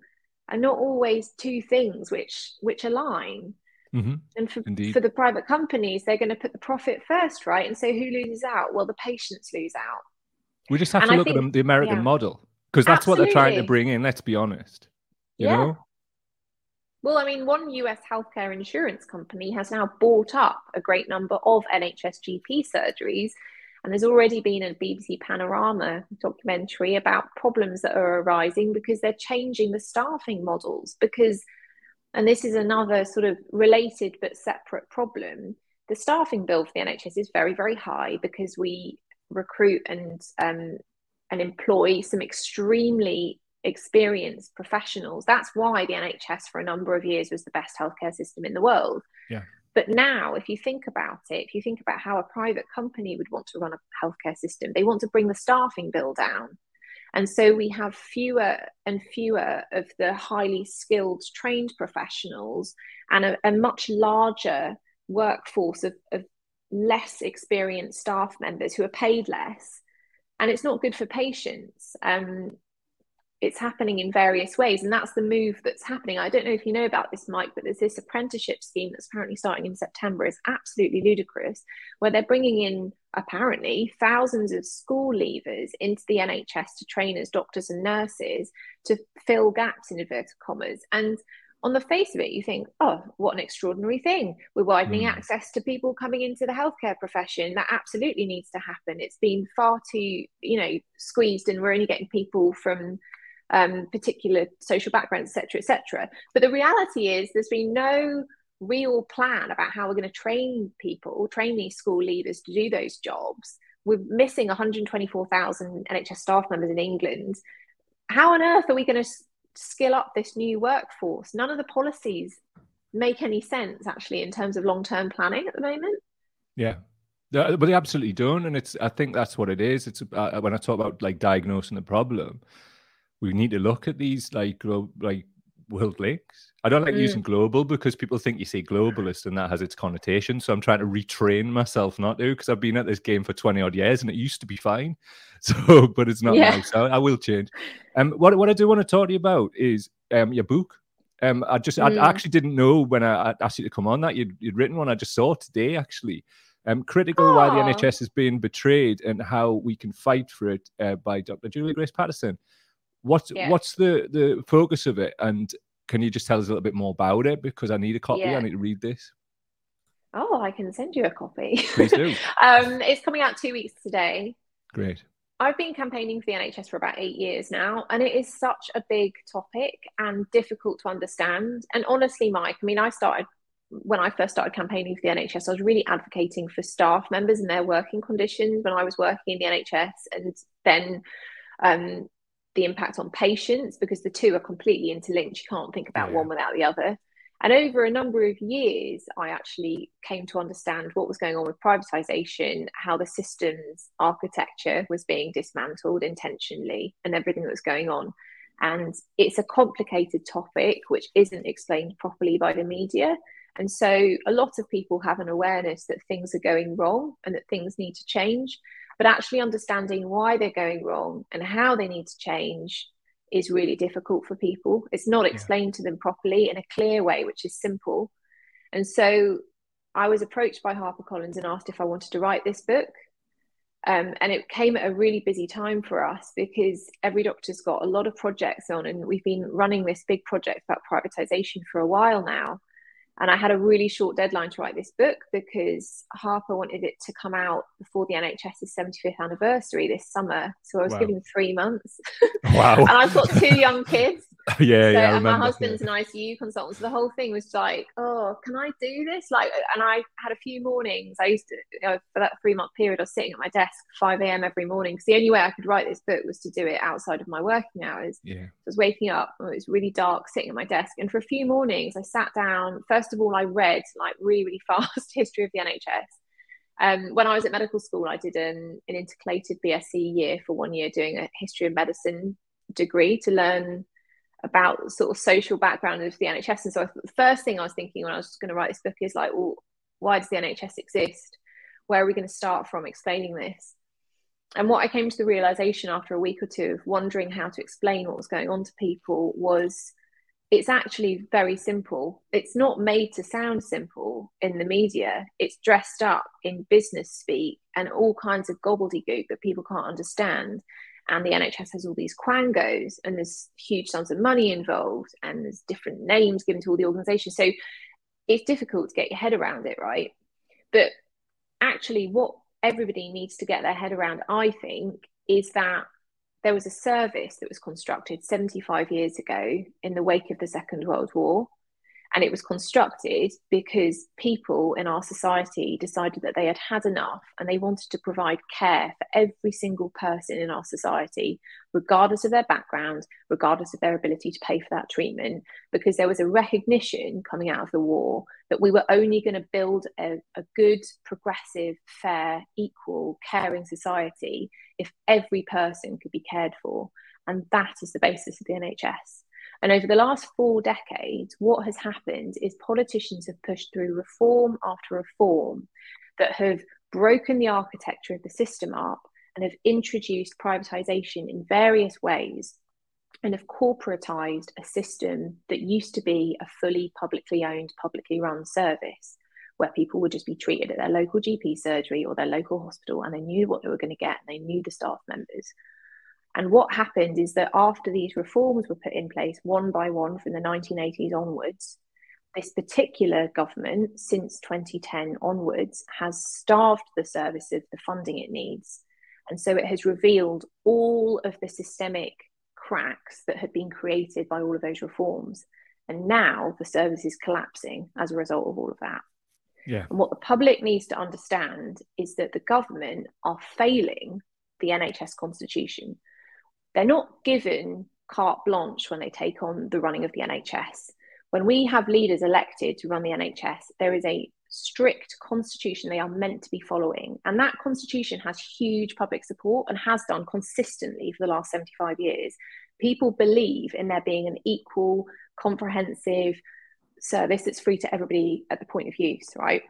are not always two things which which align. Mm-hmm. And for, for the private companies, they're going to put the profit first, right? And so who loses out? Well, the patients lose out. We just have and to I look think, at the American yeah. model because that's Absolutely. what they're trying to bring in. Let's be honest. You yeah. know. Well, I mean, one US healthcare insurance company has now bought up a great number of NHS GP surgeries. And there's already been a BBC Panorama documentary about problems that are arising because they're changing the staffing models. Because, and this is another sort of related but separate problem, the staffing bill for the NHS is very, very high because we recruit and um, and employ some extremely experienced professionals. That's why the NHS for a number of years was the best healthcare system in the world. Yeah. But now, if you think about it, if you think about how a private company would want to run a healthcare system, they want to bring the staffing bill down. And so we have fewer and fewer of the highly skilled, trained professionals and a, a much larger workforce of, of less experienced staff members who are paid less and it's not good for patients. Um, it's happening in various ways and that's the move that's happening. I don't know if you know about this mike but there's this apprenticeship scheme that's currently starting in september. It's absolutely ludicrous where they're bringing in apparently thousands of school leavers into the NHS to train as doctors and nurses to fill gaps in inverted commas. And on the face of it, you think, oh, what an extraordinary thing. We're widening mm. access to people coming into the healthcare profession. That absolutely needs to happen. It's been far too, you know, squeezed, and we're only getting people from um, particular social backgrounds, etc., etc. But the reality is, there's been no real plan about how we're going to train people, train these school leaders to do those jobs. We're missing 124,000 NHS staff members in England. How on earth are we going to skill up this new workforce? None of the policies make any sense actually in terms of long term planning at the moment. Yeah. But they absolutely don't, and it's. I think that's what it is. It's uh, when I talk about like diagnosing the problem, we need to look at these like like world links. I don't like mm. using global because people think you say globalist and that has its connotation. So I'm trying to retrain myself not to because I've been at this game for 20 odd years and it used to be fine. *laughs* So, but it's not yeah. now. So I will change. Um, what, what I do want to talk to you about is um, your book. Um, I just, mm. I actually didn't know when I, asked you to come on that you'd, you'd written one. I just saw today actually. Um, critical why the NHS is being betrayed and how we can fight for it uh, by Dr. Julia Grace Patterson. What yeah. what's the the focus of it, and can you just tell us a little bit more about it? Because I need a copy. Yeah. I need to read this. Oh, I can send you a copy. Please do. *laughs* um, it's coming out two weeks today. Great. I've been campaigning for the NHS for about eight years now, and it is such a big topic and difficult to understand. And honestly, Mike, I mean, I started when I first started campaigning for the NHS, I was really advocating for staff members and their working conditions when I was working in the NHS, and then um, the impact on patients because the two are completely interlinked. You can't think about yeah. one without the other. And over a number of years, I actually came to understand what was going on with privatization, how the system's architecture was being dismantled intentionally, and everything that was going on. And it's a complicated topic which isn't explained properly by the media. And so a lot of people have an awareness that things are going wrong and that things need to change but actually understanding why they're going wrong and how they need to change is really difficult for people. It's not explained yeah. to them properly in a clear way, which is simple. And so I was approached by HarperCollins and asked if I wanted to write this book. Um, and it came at a really busy time for us because every doctor's got a lot of projects on, and we've been running this big project about privatization for a while now. And I had a really short deadline to write this book because Harper wanted it to come out before the NHS's 75th anniversary this summer. So I was wow. given three months. Wow. *laughs* and I've got two young kids. *laughs* yeah, so, yeah. and my husband's yeah. an ICU consultant. So the whole thing was like, oh, can I do this? Like, and I had a few mornings. I used to, you know, for that three month period, I was sitting at my desk 5 a.m. every morning because the only way I could write this book was to do it outside of my working hours. Yeah. So I was waking up, it was really dark, sitting at my desk. And for a few mornings, I sat down. First of all, I read like really, really *laughs* fast history of the NHS. Um, when I was at medical school, I did an, an intercalated BSc year for one year doing a history of medicine degree to learn about sort of social background of the NHS. And so I, the first thing I was thinking when I was going to write this book is like, well, why does the NHS exist? Where are we going to start from explaining this? And what I came to the realization after a week or two of wondering how to explain what was going on to people was it's actually very simple. It's not made to sound simple in the media. It's dressed up in business speak and all kinds of gobbledygook that people can't understand and the NHS has all these quangos and there's huge sums of money involved and there's different names given to all the organizations. So it's difficult to get your head around it, right? But actually, what everybody needs to get their head around, I think, is that there was a service that was constructed 75 years ago in the wake of the Second World War and it was constructed because people in our society decided that they had had enough and they wanted to provide care for every single person in our society, regardless of their background, regardless of their ability to pay for that treatment, because there was a recognition coming out of the war that we were only going to build a, a good, progressive, fair, equal, caring society if every person could be cared for. And that is the basis of the NHS. And over the last four decades, what has happened is politicians have pushed through reform after reform that have broken the architecture of the system up and have introduced privatization in various ways and have corporatized a system that used to be a fully publicly owned, publicly run service, where people would just be treated at their local GP surgery or their local hospital and they knew what they were going to get and they knew the staff members. And what happened is that after these reforms were put in place, one by one from the 1980s onwards, this particular government, since 2010 onwards, has starved the service of the funding it needs. And so it has revealed all of the systemic cracks that had been created by all of those reforms. And now the service is collapsing as a result of all of that. Yeah. And what the public needs to understand is that the government are failing the NHS constitution. They're not given carte blanche when they take on the running of the NHS. When we have leaders elected to run the NHS, there is a strict constitution they are meant to be following. And that constitution has huge public support and has done consistently for the last 75 years. People believe in there being an equal, comprehensive service that's free to everybody at the point of use, right?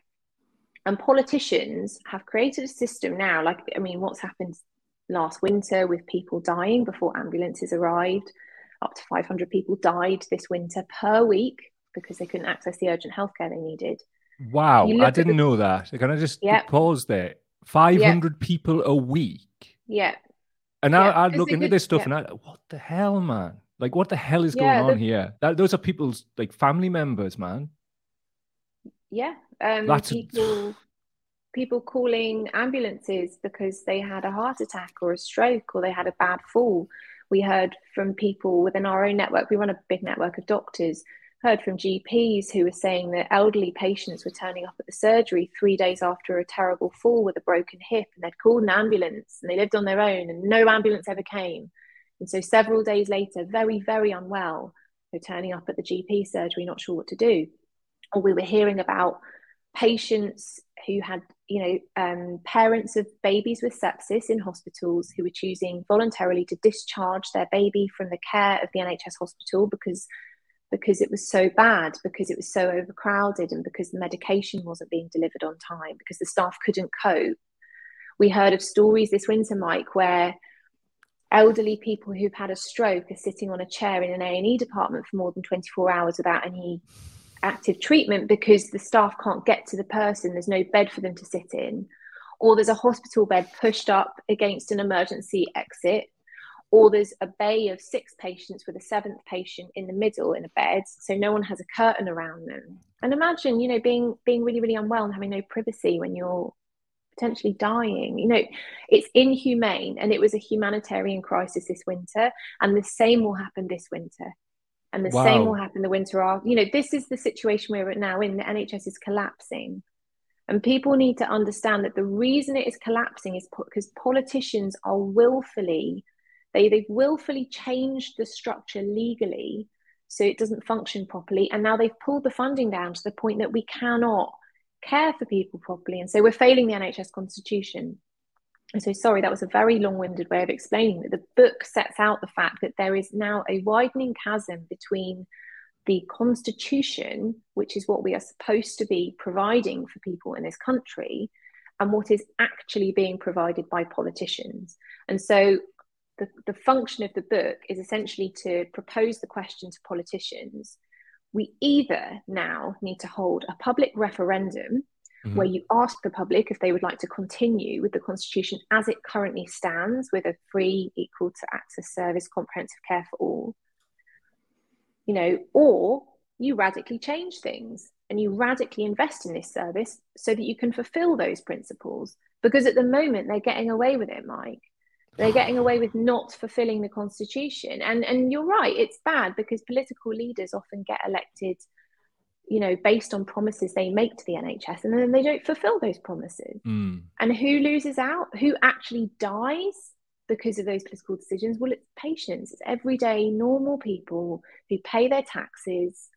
And politicians have created a system now, like, I mean, what's happened last winter with people dying before ambulances arrived. Up to 500 people died this winter per week because they couldn't access the urgent healthcare they needed. Wow, I didn't the... know that. Can I just yep. pause there? 500 yep. people a week. Yeah. And I, I look into this stuff and I, what the hell, man? Like, what the hell is yeah, going on here? That, those are people's like family members, man. Yeah. Um, That's people. People calling ambulances because they had a heart attack or a stroke or they had a bad fall. We heard from people within our own network, we run a big network of doctors, heard from GPs who were saying that elderly patients were turning up at the surgery three days after a terrible fall with a broken hip and they'd called an ambulance and they lived on their own and no ambulance ever came. And so several days later, very, very unwell, they're turning up at the GP surgery, not sure what to do. Or we were hearing about patients who had, you know, um, parents of babies with sepsis in hospitals who were choosing voluntarily to discharge their baby from the care of the NHS hospital because because it was so bad, because it was so overcrowded, and because the medication wasn't being delivered on time, because the staff couldn't cope. We heard of stories this winter, Mike, where elderly people who've had a stroke are sitting on a chair in an A&E department for more than 24 hours without any active treatment because the staff can't get to the person, there's no bed for them to sit in, or there's a hospital bed pushed up against an emergency exit, or there's a bay of six patients with a seventh patient in the middle in a bed, so no one has a curtain around them. And imagine, you know, being being really, really unwell and having no privacy when you're potentially dying. You know, it's inhumane and it was a humanitarian crisis this winter, and the same will happen this winter and the wow. same will happen the winter after. You know, this is the situation we're at now in the NHS is collapsing. And people need to understand that the reason it is collapsing is because politicians are willfully, they, they've willfully changed the structure legally so it doesn't function properly. And now they've pulled the funding down to the point that we cannot care for people properly. And so we're failing the NHS constitution. And so, sorry, that was a very long winded way of explaining that the book sets out the fact that there is now a widening chasm between the constitution, which is what we are supposed to be providing for people in this country, and what is actually being provided by politicians. And so, the, the function of the book is essentially to propose the question to politicians. We either now need to hold a public referendum mm-hmm. where you ask the public if they would like to continue with the Constitution as it currently stands, with a free, equal to access service, comprehensive care for all. You know, or you radically change things and you radically invest in this service so that you can fulfill those principles. Because at the moment, they're getting away with it, Mike. They're *sighs* getting away with not fulfilling the constitution. And, and you're right, it's bad because political leaders often get elected you know, based on promises they make to the NHS, and then they don't fulfill those promises. Mm. And who loses out? Who actually dies because of those political decisions? Well, it's patients, it's everyday normal people who pay their taxes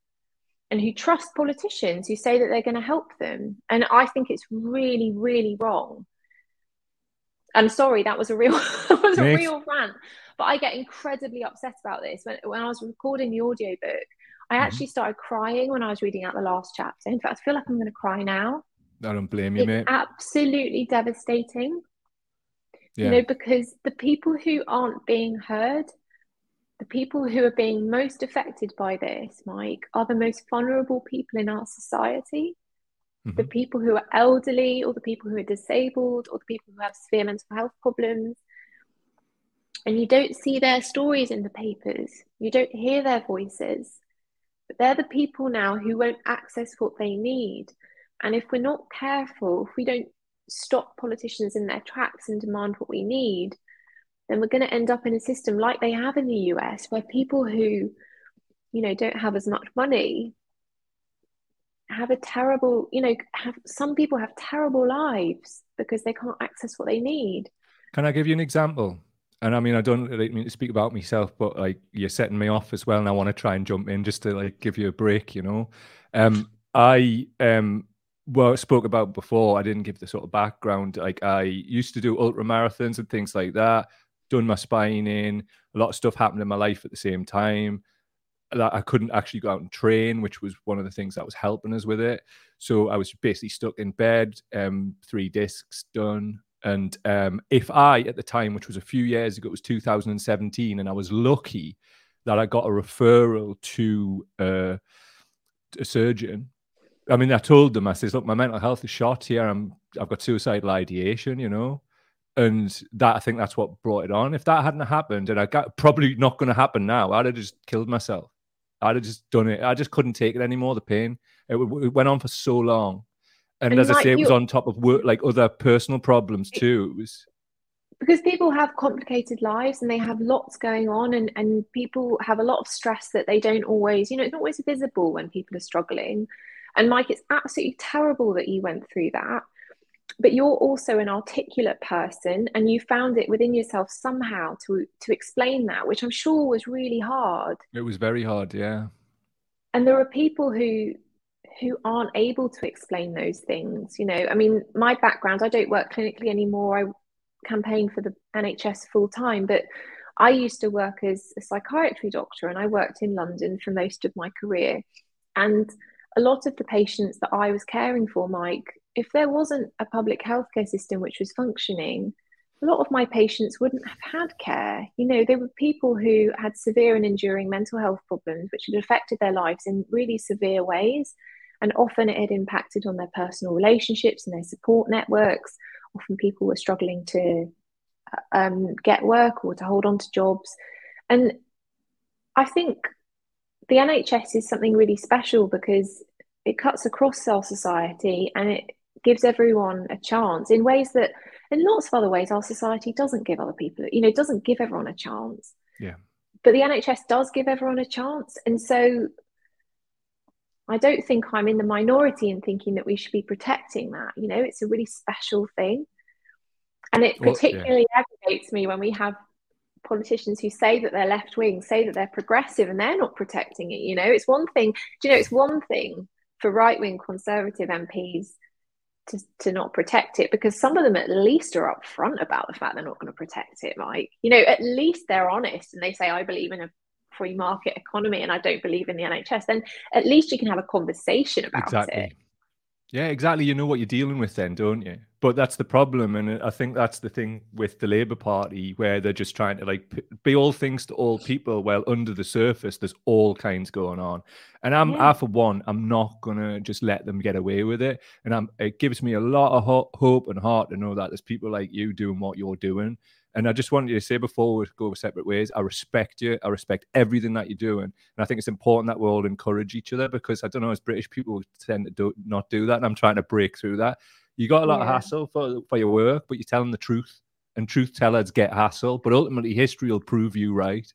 and who trust politicians who say that they're going to help them. And I think it's really, really wrong. I'm sorry, that was a real *laughs* that was a real rant. But I get incredibly upset about this. When when I was recording the audiobook, I mm-hmm. actually started crying when I was reading out the last chapter. In fact, I feel like I'm going to cry now. I don't blame you, it's mate. Absolutely devastating. Yeah. You know, because the people who aren't being heard, the people who are being most affected by this, Mike, are the most vulnerable people in our society. mm-hmm. the people who are elderly, or the people who are disabled, or the people who have severe mental health problems. And you don't see their stories in the papers, you don't hear their voices. But they're the people now who won't access what they need. And if we're not careful, if we don't stop politicians in their tracks and demand what we need, then we're going to end up in a system like they have in the US, where people who, you know, don't have as much money have a terrible, you know, have some people have terrible lives because they can't access what they need. Can I give you an example? And I mean, I don't like, mean to speak about myself, but like you're setting me off as well, and I want to try and jump in just to like give you a break, you know. Um, I um well spoke about before. I didn't give the sort of background. Like I used to do ultra marathons and things like that done my spine in. A lot of stuff happened in my life at the same time. That I couldn't actually go out and train, which was one of the things that was helping us with it. So I was basically stuck in bed, um, three discs done. And um, if I, at the time, which was a few years ago, it was 2017, and I was lucky that I got a referral to uh, a surgeon. I mean, I told them, I says, look, my mental health is shot here. I'm, I've got suicidal ideation, you know and that I think that's what brought it on. If that hadn't happened, and I got probably not going to happen now, I'd have just killed myself. I'd have just done it. I just couldn't take it anymore. The pain. It, it went on for so long, and, and as I say, it was on top of work, like other personal problems too. It was because people have complicated lives and they have lots going on, and and people have a lot of stress that they don't always, you know, it's not always visible when people are struggling. And Mike, it's absolutely terrible that you went through that but you're also an articulate person and you found it within yourself somehow to to explain that which i'm sure was really hard it was very hard yeah and there are people who who aren't able to explain those things you know i mean my background i don't work clinically anymore i campaign for the nhs full time but i used to work as a psychiatry doctor and i worked in london for most of my career and a lot of the patients that i was caring for mike if there wasn't a public healthcare system which was functioning, a lot of my patients wouldn't have had care. You know, they were people who had severe and enduring mental health problems, which had affected their lives in really severe ways. And often it had impacted on their personal relationships and their support networks. Often people were struggling to uh, um, get work or to hold on to jobs. And I think the NHS is something really special because it cuts across our society and it gives everyone a chance in ways that in lots of other ways our society doesn't give other people you know doesn't give everyone a chance yeah but the nhs does give everyone a chance and so i don't think i'm in the minority in thinking that we should be protecting that you know it's a really special thing and it particularly well, yeah. aggravates me when we have politicians who say that they're left wing say that they're progressive and they're not protecting it you know it's one thing do you know it's one thing for right wing conservative MPs to, to not protect it because some of them at least are upfront about the fact they're not going to protect it, Mike. You know, at least they're honest and they say, I believe in a free market economy and I don't believe in the NHS. Then at least you can have a conversation about exactly. it. Yeah, exactly. You know what you're dealing with then, don't you? But that's the problem, and I think that's the thing with the Labour Party, where they're just trying to like be all things to all people. Well, under the surface, there's all kinds going on, and I'm, yeah. I for one, I'm not gonna just let them get away with it. And I'm, it gives me a lot of ho- hope and heart to know that there's people like you doing what you're doing, and I just wanted to say before we go separate ways, I respect you. I respect everything that you're doing. And I think it's important that we all encourage each other because I don't know, as British people tend to do, not do that. And I'm trying to break through that. You got a lot yeah. of hassle for, for your work, but you're telling the truth. And truth tellers get hassle, but ultimately history will prove you right.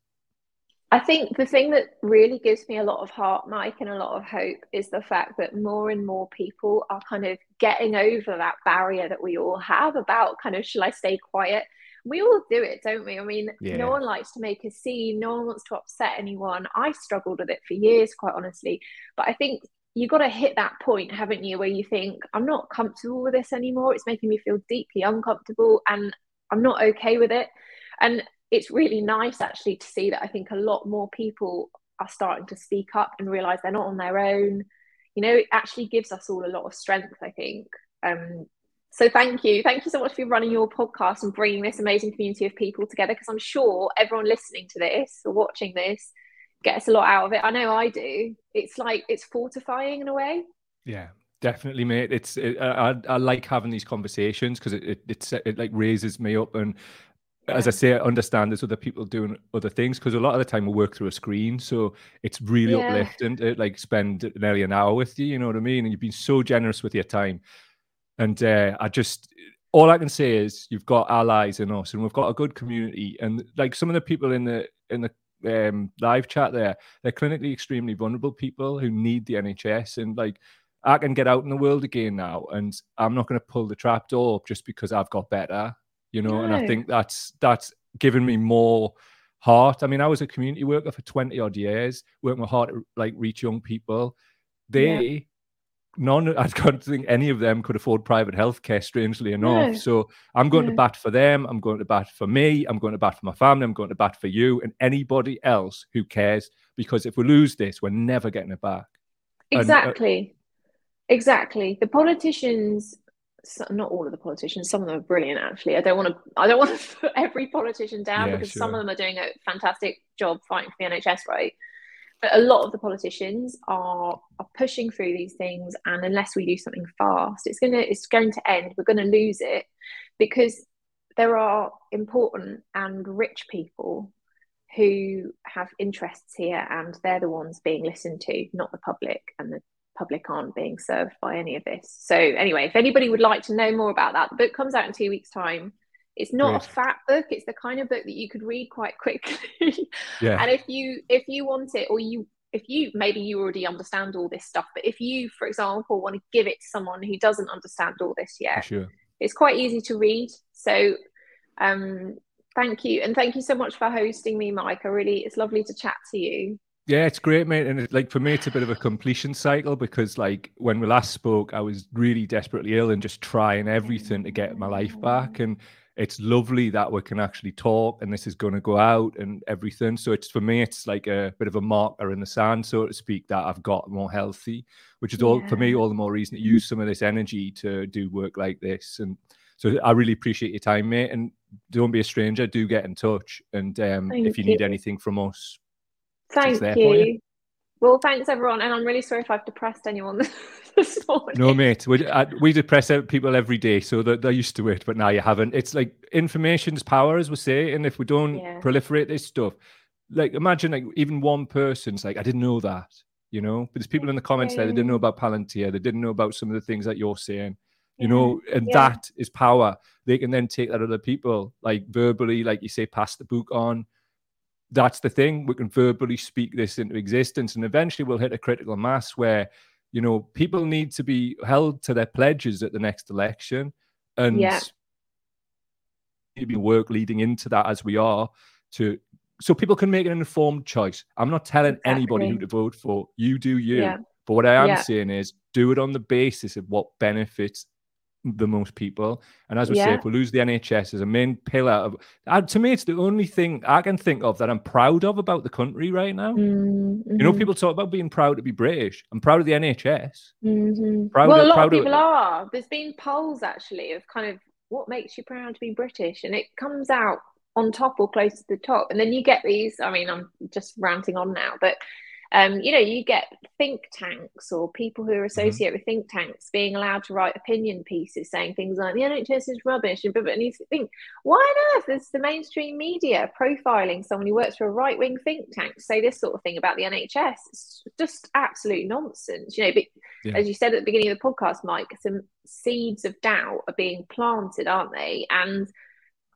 I think the thing that really gives me a lot of heart, Mike, and a lot of hope is the fact that more and more people are kind of getting over that barrier that we all have about kind of, shall I stay quiet? We all do it, don't we? I mean, yeah. no one likes to make a scene, no one wants to upset anyone. I struggled with it for years, quite honestly. But I think you've got to hit that point, haven't you, where you think, I'm not comfortable with this anymore. It's making me feel deeply uncomfortable and I'm not okay with it. And it's really nice actually to see that I think a lot more people are starting to speak up and realize they're not on their own. You know, it actually gives us all a lot of strength, I think. Um, so thank you. Thank you so much for running your podcast and bringing this amazing community of people together because I'm sure everyone listening to this or watching this gets a lot out of it. I know I do. It's like it's fortifying in a way. Yeah, Definitely, mate. It's it, I, I like having these conversations because it, it it it like raises me up and as I say, I understand there's other people doing other things because a lot of the time we work through a screen, so it's really yeah. uplifting to like spend nearly an hour with you. You know what I mean? And you've been so generous with your time, and uh, I just all I can say is you've got allies in us, and we've got a good community. And like some of the people in the in the um, live chat there, they're clinically extremely vulnerable people who need the NHS, and like I can get out in the world again now, and I'm not going to pull the trap door just because I've got better you know, no. and I think that's that's given me more heart. I mean, I was a community worker for 20 odd years, working with heart to like reach young people. They yeah. None I don't think any of them could afford private healthcare, strangely enough. No. So I'm going to bat for them, I'm going to bat for me, I'm going to bat for my family, I'm going to bat for you and anybody else who cares. Because if we lose this, we're never getting it back. Exactly. And, uh, exactly. The politicians not all of the politicians some of them are brilliant actually i don't want to i don't want to *laughs* put every politician down yeah, because sure. some of them are doing a fantastic job fighting for the nhs right a lot of the politicians are are pushing through these things and unless we do something fast it's going to it's going to end we're going to lose it because there are important and rich people who have interests here and they're the ones being listened to not the public and the public aren't being served by any of this. So anyway, if anybody would like to know more about that, the book comes out in two weeks' time. It's not Great. a fat book. It's the kind of book that you could read quite quickly. *laughs* yeah. And if you if you want it, or you if you maybe you already understand all this stuff, but if you, for example, want to give it to someone who doesn't understand all this yet, sure. it's quite easy to read. So um thank you. And thank you so much for hosting me, Mike. I really it's lovely to chat to you. Yeah, it's great, mate. And it, like for me, it's a bit of a completion cycle because, like, when we last spoke, I was really desperately ill and just trying everything to get my life back. And it's lovely that we can actually talk and this is going to go out and everything. So it's for me, it's like a bit of a marker in the sand, so to speak, that I've got more healthy, which is all for me all the more reason to use some of this energy to do work like this. And so I really appreciate your time, mate. And don't be a stranger. Do get in touch. And um, if you, you need anything from us, Thank you. Well, thanks everyone, and I'm really sorry if I've depressed anyone *laughs* this morning. No, mate, we, uh, we depress people every day, so they're, they're, used to it. But now you haven't. It's like information's power, as we say, and if we don't yeah. proliferate this stuff, like imagine like even one person's like, I didn't know that, you know. But there's people in the comments there that didn't know about Palantir, they didn't know about some of the things that you're saying, you yeah. know, and yeah. that is power. They can then take that other people, like verbally, like you say, pass the book on that's the thing. We can verbally speak this into existence, and eventually we'll hit a critical mass where, you know, people need to be held to their pledges at the next election, and yeah. maybe work leading into that as we are to so people can make an informed choice. I'm not telling exactly. anybody who to vote for. You do you. Yeah. But what I am yeah. saying is do it on the basis of what benefits the most people. And as we yeah. say, if we lose the NHS as a main pillar of, uh, to me, it's the only thing I can think of that I'm proud of about the country right now. Mm-hmm. You know, mm-hmm. people talk about being proud to be British. I'm proud of the NHS. Mm-hmm. Proud well, of, a lot of people of, are. There's been polls actually of kind of what makes you proud to be British, and it comes out on top or close to the top. And then you get these. I mean, I'm just ranting on now, but um, you know, you get think tanks or people who are mm-hmm. associated mm-hmm. with think tanks being allowed to write opinion pieces saying things like the NHS is rubbish, and, and you think, why on earth is the mainstream media profiling someone who works for a right wing think tank to say this sort of thing about the NHS? It's just absolute nonsense, you know. But yeah. as you said at the beginning of the podcast, Mike, some seeds of doubt are being planted, aren't they? And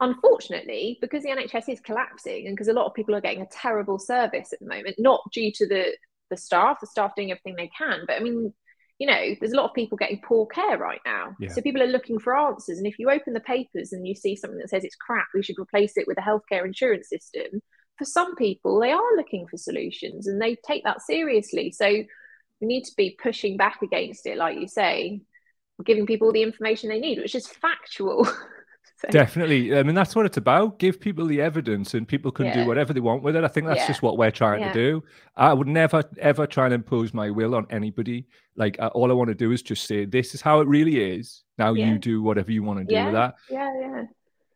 unfortunately, because the NHS is collapsing and because a lot of people are getting a terrible service at the moment, not due to the the staff, the staff doing everything they can, but I mean, you know, there's a lot of people getting poor care right now. Yeah. So people are looking for answers. And if you open the papers and you see something that says it's crap, we should replace it with a healthcare insurance system. For some people, they are looking for solutions and they take that seriously. So we need to be pushing back against it, like you say, giving people the information they need, which is factual. *laughs* So. Definitely. I mean, that's what it's about. Give people the evidence and people can yeah. do whatever they want with it. I think that's yeah. just what we're trying yeah. to do. I would never, ever try and impose my will on anybody. Like, uh, all I want to do is just say, this is how it really is. Now you do whatever you want to do with that. Yeah, yeah.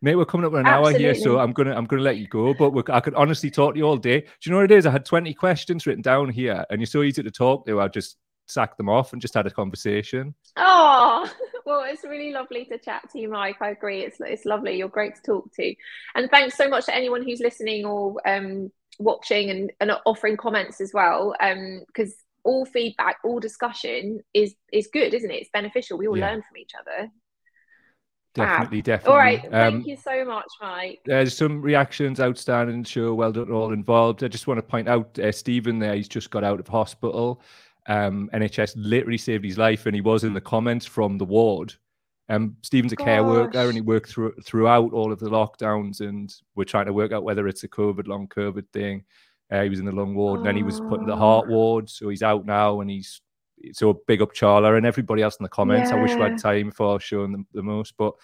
Mate, we're coming up with an Absolutely. hour here, so I'm gonna I'm gonna let you go. But I could honestly talk to you all day. Do you know what it is? I had 20 questions written down here, and you're so easy to talk to. I just sacked them off and just had a conversation. Oh, *laughs* well, it's really lovely to chat to you, Mike. I agree. It's it's lovely. You're great to talk to, and thanks so much to anyone who's listening or um, watching and, and offering comments as well. Because um, all feedback, all discussion is is good, isn't it? It's beneficial. We all yeah. learn from each other. Definitely, ah. definitely. All right. Thank um, you so much, Mike. There's some reactions outstanding. Sure, well done, all involved. I just want to point out uh, Stephen there. He's just got out of hospital. Um, NHS literally saved his life, and he was in the comments from the ward. Um, Stephen's a Gosh. care worker, and he worked through, throughout all of the lockdowns. And we're trying to work out whether it's a COVID, long COVID thing. Uh, he was in the lung ward, oh. and then he was put in the heart ward. So he's out now, and he's so big up Charla and everybody else in the comments. Yeah. I wish we had time for showing them the most, but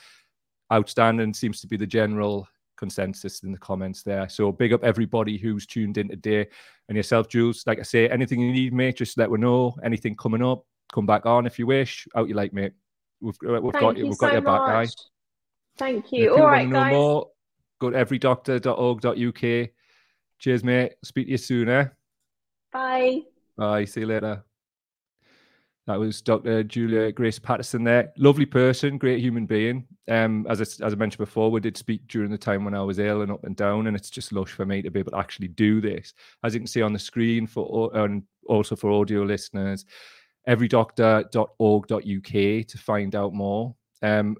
outstanding seems to be the general consensus in the comments there. So big up everybody who's tuned in today and yourself, Jules. Like I say, anything you need, mate, just let me know. Anything coming up, come back on if you wish. Out you like, mate. We've, uh, we've got you. We've got so your back, guy. Thank you. All right, guys. More, go to everydoctor.org.uk. Cheers, mate. Speak to you soon, eh? Bye. Bye. See you later. That was Dr. Julia Grace Patterson there. Lovely person, great human being. Um, as I, as I mentioned before, we did speak during the time when I was ill and up and down, and it's just lush for me to be able to actually do this. As you can see on the screen for and also for audio listeners, everydoctor.org.uk to find out more. Um,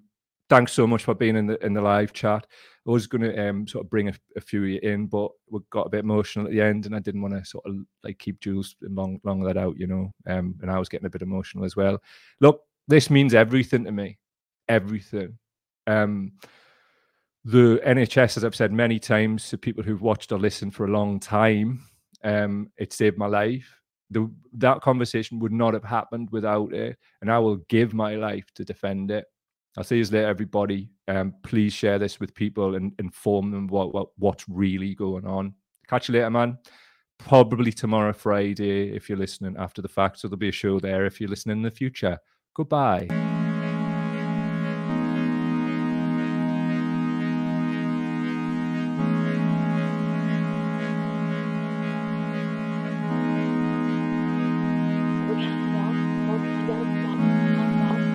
thanks so much for being in the in the live chat. I was going to um, sort of bring a, a few in, but we got a bit emotional at the end, and I didn't want to sort of like keep Jules long long that out, you know. Um, and I was getting a bit emotional as well. Look, this means everything to me, everything. Um, the NHS, as I've said many times to people who've watched or listened for a long time, um, it saved my life. The, that conversation would not have happened without it, and I will give my life to defend it. I'll see you later, everybody. Um, please share this with people and inform them what, what what's really going on. Catch you later, man. Probably tomorrow, Friday, if you're listening after the fact. So there'll be a show there if you're listening in the future. Goodbye.